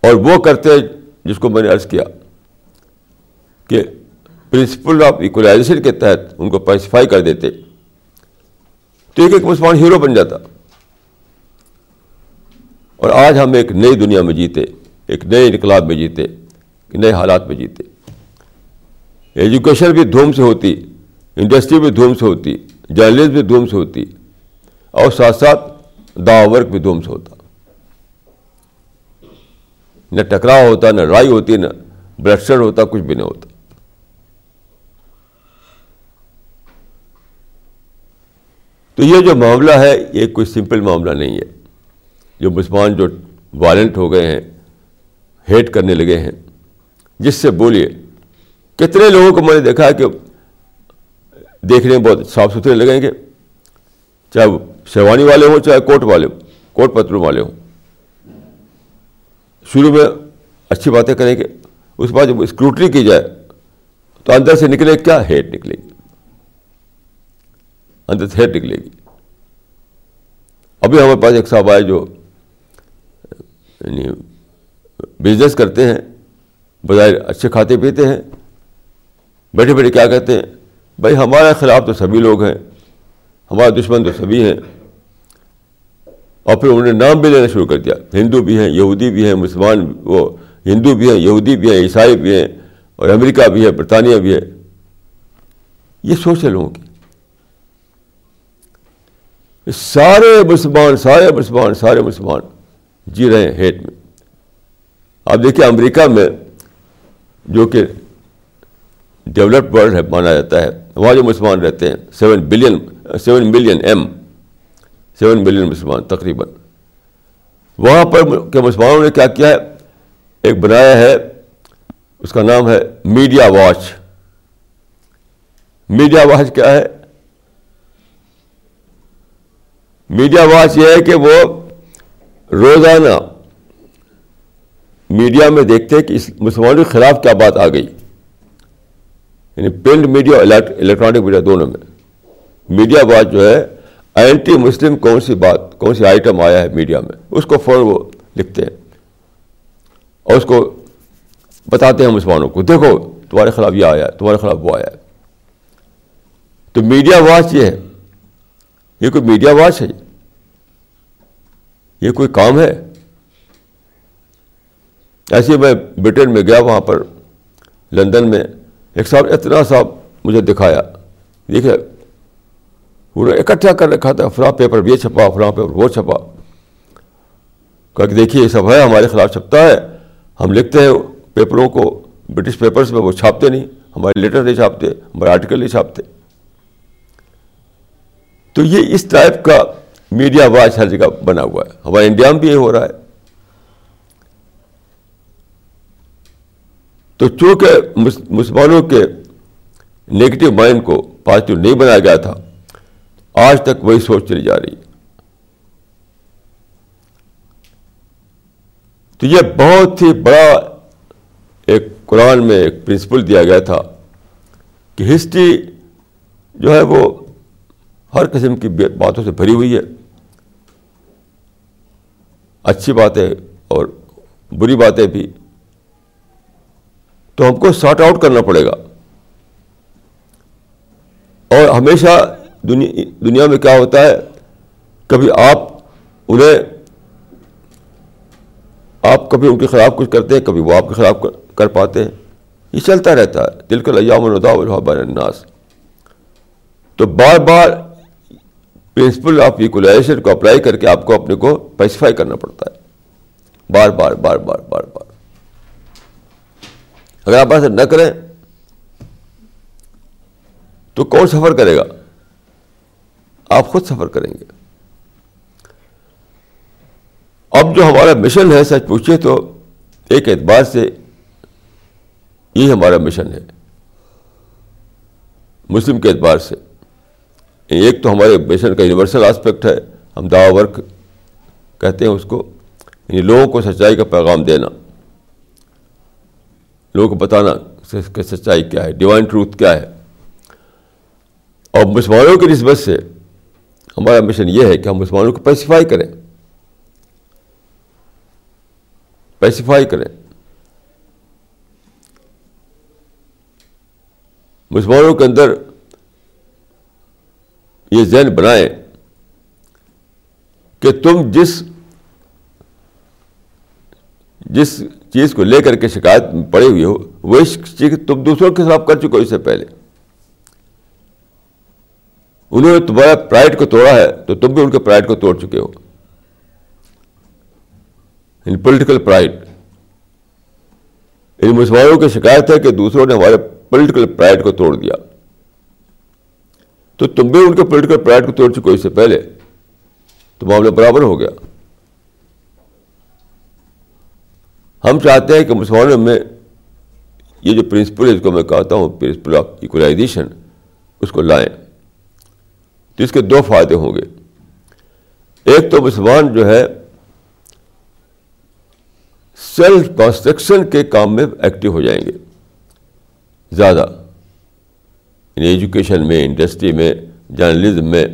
اور وہ کرتے جس کو میں نے عرض کیا کہ پرنسپل آف ایکولائزیشن کے تحت ان کو پیسیفائی کر دیتے۔ تو ایک ایک مسلمان ہیرو بن جاتا۔ اور آج ہم ایک نئی دنیا میں جیتے، ایک نئے انقلاب میں جیتے نئے حالات میں جیتے۔ ایجوکیشن بھی دھوم سے ہوتی انڈسٹری بھی دھوم سے ہوتی جرنلزم بھی دھوم سے ہوتی، اور ساتھ ساتھ دا ورک بھی دھوم سے ہوتا۔ نہ ٹکراؤ ہوتا، نہ لڑائی ہوتی، نہ بلڈ ہوتا، کچھ بھی نہیں ہوتا۔ تو یہ جو معاملہ ہے، یہ کوئی سمپل معاملہ نہیں ہے۔ جو مسلمان جو وائلنٹ ہو گئے ہیں ہیٹ کرنے لگے ہیں، جس سے بولیے، کتنے لوگوں کو میں نے دیکھا ہے کہ دیکھنے میں بہت صاف ستھرے لگیں گے۔ چاہے وہ شیوانی والے ہوں، چاہے کوٹ والے ہوں کوٹ پتلوں والے ہوں۔ شروع میں اچھی باتیں کریں گے، اس بعد جب اسکروٹری کی جائے، تو اندر سے نکلے، کیا ہیٹ نکلے؟ گی اندر سے نکلے گی۔ ابھی ہمارے پاس ایک صاحب آئے جو یعنی بزنس کرتے ہیں، بظاہر اچھے کھاتے پیتے ہیں۔ بیٹھے بیٹھے کیا کہتے ہیں؟ بھائی ہمارے خلاف تو سبھی لوگ ہیں، ہمارے دشمن تو سبھی ہیں۔ اور پھر انہوں نے نام بھی لینا شروع کر دیا۔ ہندو بھی ہیں، یہودی بھی ہیں، مسلمان وہ ہندو بھی ہیں، یہودی بھی ہیں، عیسائی بھی ہیں، اور امریکہ بھی ہے، برطانیہ بھی ہے۔ یہ سوچ ہے لوگوں کی۔ سارے مسلمان سارے مسلمان سارے مسلمان جی رہے ہیں ہیٹ میں۔ آپ دیکھیے امریکہ میں جو کہ ڈیولپڈ ورلڈ ہے، مانا جاتا ہے۔ وہاں جو مسلمان رہتے ہیں، seven billion, seven million um, seven million مسلمان تقریباً۔ وہاں پر کے مسلمانوں نے کیا کیا ہے؟ ایک بنایا ہے، اس کا نام ہے میڈیا واچ۔ میڈیا واچ کیا ہے؟ میڈیا واچ یہ ہے کہ وہ روزانہ میڈیا میں دیکھتے ہیں کہ اس مسلمانوں کے خلاف کیا بات آ گئی۔ یعنی پرنٹ میڈیا اور الیکٹرانک میڈیا دونوں میں۔ میڈیا بات جو ہے اینٹی مسلم کون سی بات، کون سی آئٹم آیا ہے میڈیا میں؟ اس کو فوراً وہ لکھتے ہیں۔ اور اس کو بتاتے ہیں مسلمانوں کو، دیکھو، تمہارے خلاف یہ آیا ہے، تمہارے خلاف وہ آیا ہے۔ تو میڈیا واچ یہ ہے۔ یہ کوئی میڈیا واچ ہے؟ یہ کوئی کام ہے؟ ایسے میں برٹن میں گیا، وہاں پر لندن میں ایک صاحب، اتنا صاحب مجھے دکھایا۔ دیکھے انہوں نے اکٹھا کر رکھا تھا، فلاں پیپر یہ چھپا، فلاں پیپر وہ چھپا۔ کہ دیکھیے، یہ سب ہے، ہمارے خلاف چھپتا ہے۔ ہم لکھتے ہیں پیپروں کو، برٹش پیپرز میں وہ چھاپتے نہیں، ہمارے لیٹر نہیں چھاپتے، ہمارے آرٹیکل نہیں چھاپتے۔ تو یہ اس ٹائپ کا میڈیا واچ ہر جگہ بنا ہوا ہے۔ ہمارے انڈیا میں بھی یہ ہو رہا ہے۔ تو چونکہ مسلمانوں کے نگیٹو مائنڈ کو پازیٹیو نہیں بنایا گیا تھا، آج تک وہی سوچ چلی جا رہی ہے۔ تو یہ بہت ہی بڑا ایک قرآن میں ایک پرنسپل دیا گیا تھا کہ ہسٹری جو ہے وہ ہر قسم کی باتوں سے بھری ہوئی ہے۔ اچھی باتیں اور بری باتیں بھی۔ تو ہم کو سارٹ آؤٹ کرنا پڑے گا۔ اور ہمیشہ دنیا میں کیا ہوتا ہے، کبھی آپ انہیں آپ کبھی ان کے خلاف کچھ کرتے ہیں، کبھی وہ آپ کے خلاف کر پاتے ہیں۔ یہ چلتا رہتا ہے۔ دل کا لیام الدا الحاب الناس۔ تو بار بار پرنسپل آف ایکولائزیشن کو اپلائی کر کے آپ کو اپنے کو اسپیسیفائی کرنا پڑتا ہے۔ بار بار بار بار بار بار۔ اگر آپ ایسا نہ کریں، تو کون سفر کرے گا؟ آپ خود سفر کریں گے۔ اب جو ہمارا مشن ہے، سچ پوچھے تو ایک اعتبار سے یہی ہمارا مشن ہے۔ مسلم کے اعتبار سے۔ ایک تو ہمارے مشن کا یونیورسل آسپیکٹ ہے، ہم دعا ورک کہتے ہیں اس کو یعنی لوگوں کو سچائی کا پیغام دینا۔ لوگوں کو بتانا کہ سچائی کیا ہے ڈیوائن ٹروتھ کیا ہے۔ اور مسلمانوں کی نسبت سے ہمارا مشن یہ ہے کہ ہم مسلمانوں کو پیسیفائی کریں۔ پیسیفائی کریں۔ مسلمانوں کے اندر یہ ذہن بنائیں کہ تم جس جس چیز کو لے کر کے شکایت پڑے ہوئی ہو، وہ چیز تم دوسروں کے خلاف کر چکے ہو اس سے پہلے۔ انہوں نے تمہارا پرائڈ کو توڑا ہے تو تم بھی ان کے پرائڈ کو توڑ چکے ہو۔ ان پولیٹیکل پرائڈ ان مسلمانوں کی شکایت ہے کہ دوسروں نے ہمارے پولیٹیکل پرائڈ کو توڑ دیا۔ تو تم بھی ان کے پولیٹیکل پرائڈ کو توڑ چکے اس سے پہلے؟ تو معاملہ برابر ہو گیا۔ ہم چاہتے ہیں کہ مسلمانوں میں یہ جو پرنسپل ہے، اس کو میں کہتا ہوں پرنسپل آف ایکولائزیشن اس کو لائیں۔ تو اس کے دو فائدے ہوں گے۔ ایک تو مسلمان جو ہے سیلف کنسٹرکشن کے کام میں ایکٹیو ہو جائیں گے۔ زیادہ۔ یعنی ایجوکیشن میں انڈسٹری میں جرنلزم میں،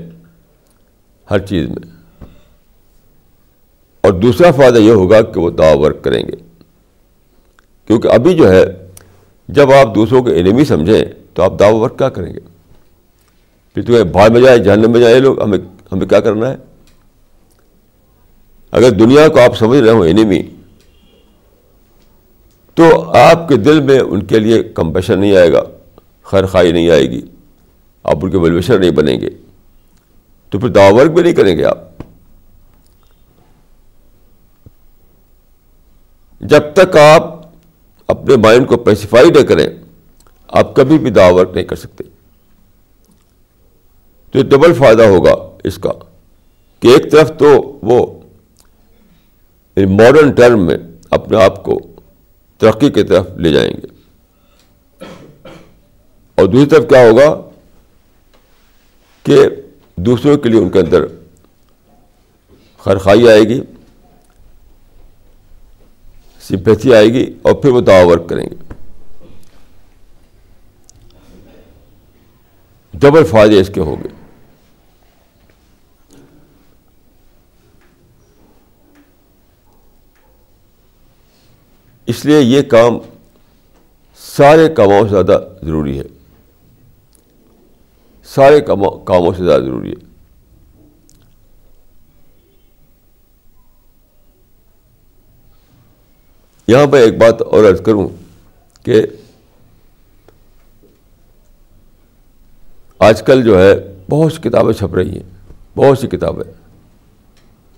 ہر چیز میں۔ اور دوسرا فائدہ یہ ہوگا کہ وہ دعا ورک کریں گے۔ کیونکہ ابھی جو ہے، جب آپ دوسروں کو انیمی سمجھیں، تو آپ دعو ورک کیا کریں گے؟ پھر تمہیں بھائی میں جائے، جہنم میں جائے لوگ ہمیں ہمیں کیا کرنا ہے؟ اگر دنیا کو آپ سمجھ رہے ہوں انیمی تو آپ کے دل میں ان کے لیے کمپیشن نہیں آئے گا۔ خیر خائی نہیں آئے گی۔ آپ ان کے ویلویشر نہیں بنیں گے۔ تو پھر دعو ورک بھی نہیں کریں گے آپ۔ جب تک آپ اپنے مائنڈ کو پیسیفائی نہ کریں، آپ کبھی بھی دعا ورک نہیں کر سکتے۔ تو یہ ڈبل فائدہ ہوگا اس کا کہ ایک طرف تو وہ ماڈرن ٹرم میں اپنے آپ کو ترقی کی طرف لے جائیں گے۔ اور دوسری طرف کیا ہوگا کہ دوسروں کے لیے ان کے اندر خرخائی آئے گی، سمپیتھی آئے گی اور پھر وہ دعا ورک کریں گے۔ ڈبل فائدے اس کے ہوں گے۔ اس لیے یہ کام سارے کاموں سے زیادہ ضروری ہے۔ سارے کاموں سے زیادہ ضروری ہے۔ یہاں پہ ایک بات اور عرض کروں کہ آج کل جو ہے بہت سی کتابیں چھپ رہی ہیں، بہت سی کتابیں۔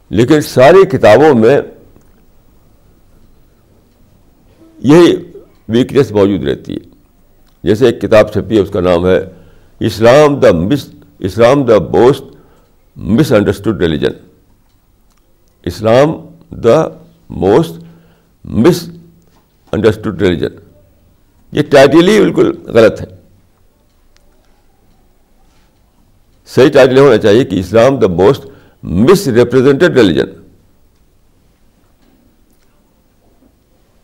لیکن ساری کتابوں میں یہی ویکنیس موجود رہتی ہے۔ جیسے ایک کتاب چھپی ہے، اس کا نام ہے Islam the miss Islam the most misunderstood religion Islam the most misunderstood religion یہ ٹائٹل ہی بالکل غلط ہے۔ صحیح ٹائٹل ہونا چاہیے کہ Islam the most misrepresented religion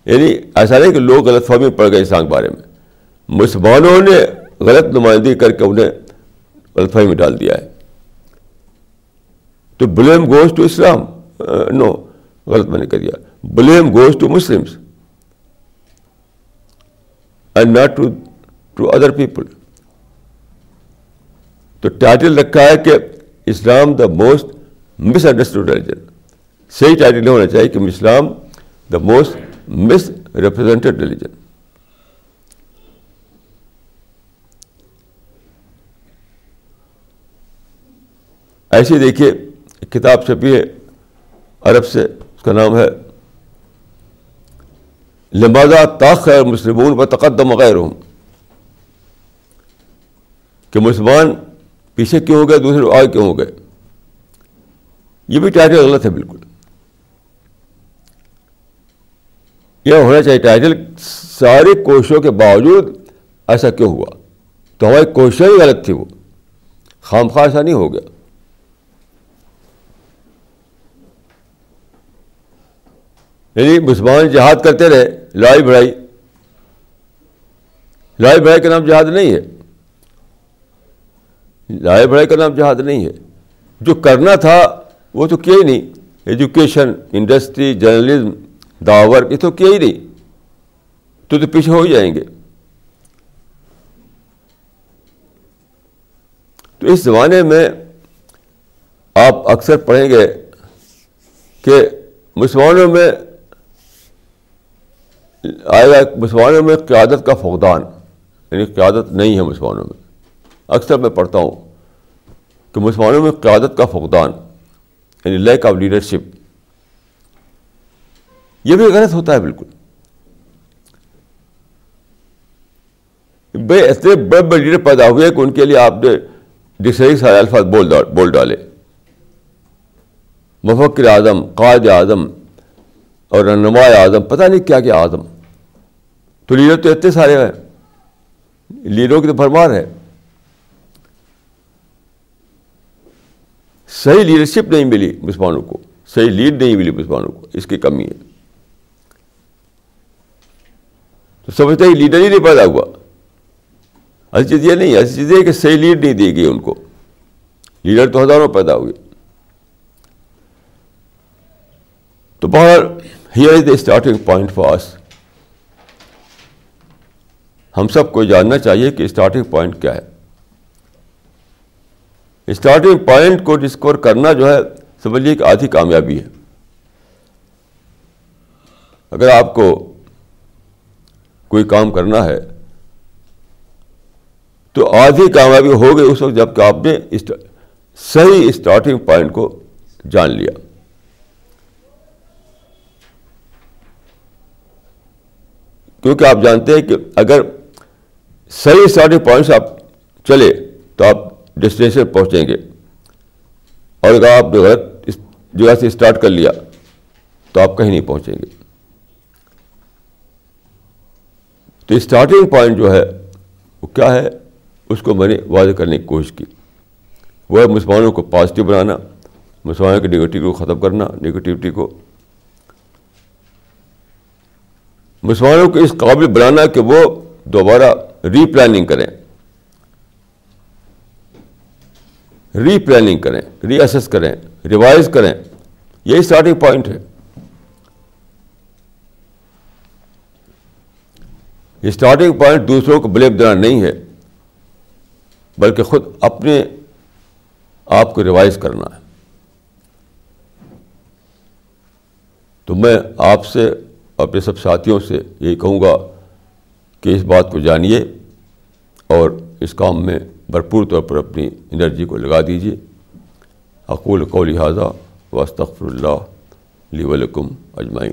یعنی ایسا نہیں کہ لوگ غلط فہمی پڑ گئے اسلام کے بارے میں۔ مسلمانوں نے غلط نمائندگی کر کے انہیں غلط فہمی میں ڈال دیا ہے۔ تو blame goes to Islam no, غلط میں نے کر دیا۔ Blame goes to Muslims and not to to other people تو ٹائٹل رکھا ہے کہ Islam the most misunderstood religion صحیح ٹائٹل نہیں ہونا چاہیے کہ Islam the most misrepresented religion ایسے دیکھیے، کتاب چھپی ہے عرب سے، اس کا نام ہے لمازہ تاخیر مسلمون و تقدم غیر ہوں کہ مسلمان پیچھے کیوں ہو گئے، دوسرے آگے کیوں ہو گئے؟ یہ بھی ٹائٹل غلط ہے بالکل۔ یہ ہونا چاہیے ٹائٹل، ساری کوششوں کے باوجود ایسا کیوں ہوا؟ تو ہماری کوششیں ہی غلط تھی وہ۔ خام خواہ ایسا نہیں ہو گیا۔ یعنی مسلمان جہاد کرتے رہے، لڑائی بڑھائی۔ لڑائی بڑھائی کا نام جہاد نہیں ہے۔ لڑائی بڑھائی کا نام جہاد نہیں ہے۔ جو کرنا تھا، وہ تو کیا ہی نہیں۔ ایجوکیشن انڈسٹری جرنلزم داور یہ تو کیا ہی نہیں۔ تو تو پیچھے ہو ہی جائیں گے۔ تو اس زمانے میں آپ اکثر پڑھیں گے کہ مسلمانوں میں آئے گا مسلمانوں میں قیادت کا فقدان یعنی قیادت نہیں ہے مسلمانوں میں۔ اکثر میں پڑھتا ہوں کہ مسلمانوں میں قیادت کا فقدان یعنی لیک آف لیڈرشپ یہ بھی غلط ہوتا ہے بالکل۔ بے اتنے بڑے بڑے لیڈر پیدا ہوئے کہ ان کے لیے آپ نے ڈکشنری سارے الفاظ بول بول ڈالے۔ مفکر اعظم، قائد اعظم اور رہنما اعظم، پتہ نہیں کیا کیا اعظم۔ تو لیڈر تو اتنے سارے ہیں۔ لیڈروں کی تو بھرمار ہے۔ صحیح لیڈرشپ نہیں ملی مسلمانوں کو۔ صحیح لیڈ نہیں ملی مسلمانوں کو۔ اس کی کمی ہے۔ تو سمجھتے ہی لیڈر ہی نہیں پیدا ہوا۔ ایسی چیز یہ نہیں ایسی چیز ہے کہ صحیح لیڈ نہیں دی گئی ان کو۔ لیڈر تو ہزاروں پیدا ہوئے۔ تو بہر here is the starting point for us ہم سب کو جاننا چاہیے کہ اسٹارٹنگ پوائنٹ کیا ہے۔ اسٹارٹنگ پوائنٹ کو ڈسکور کرنا جو ہے، سمجھ کہ آدھی کامیابی ہے۔ اگر آپ کو کوئی کام کرنا ہے، تو آدھی کامیابی ہو گئی اس وقت جبکہ آپ نے صحیح اسٹارٹنگ پوائنٹ کو جان لیا۔ کیونکہ آپ جانتے ہیں کہ اگر صحیح اسٹارٹنگ پوائنٹ سے آپ چلے تو آپ ڈیسٹینیشن پہنچیں گے۔ اور اگر آپ نے غلط جگہ سے اسٹارٹ کر لیا تو آپ کہیں نہیں پہنچیں گے۔ تو اسٹارٹنگ پوائنٹ جو ہے وہ کیا ہے؟ اس کو میں نے واضح کرنے کی کوشش کی۔ وہ ہے مسلمانوں کو پازیٹیو بنانا، مسلمانوں کی نگیٹو کو ختم کرنا نگیٹیوٹی کو۔ مسلمانوں کو اس قابل بنانا کہ وہ دوبارہ ری پلاننگ کریں۔ ری پلاننگ کریں ری اسس کریں ریوائز کریں۔ یہی اسٹارٹنگ پوائنٹ ہے۔ اسٹارٹنگ پوائنٹ دوسروں کو بلیب دینا نہیں ہے، بلکہ خود اپنے آپ کو ریوائز کرنا ہے۔ تو میں آپ سے، اپنے سب ساتھیوں سے یہی کہوں گا کہ اس بات کو جانیے اور اس کام میں بھرپور طور پر اپنی انرجی کو لگا دیجیے۔ اقول کو لہٰذا وسطر اللہ لی ولکم اجمائین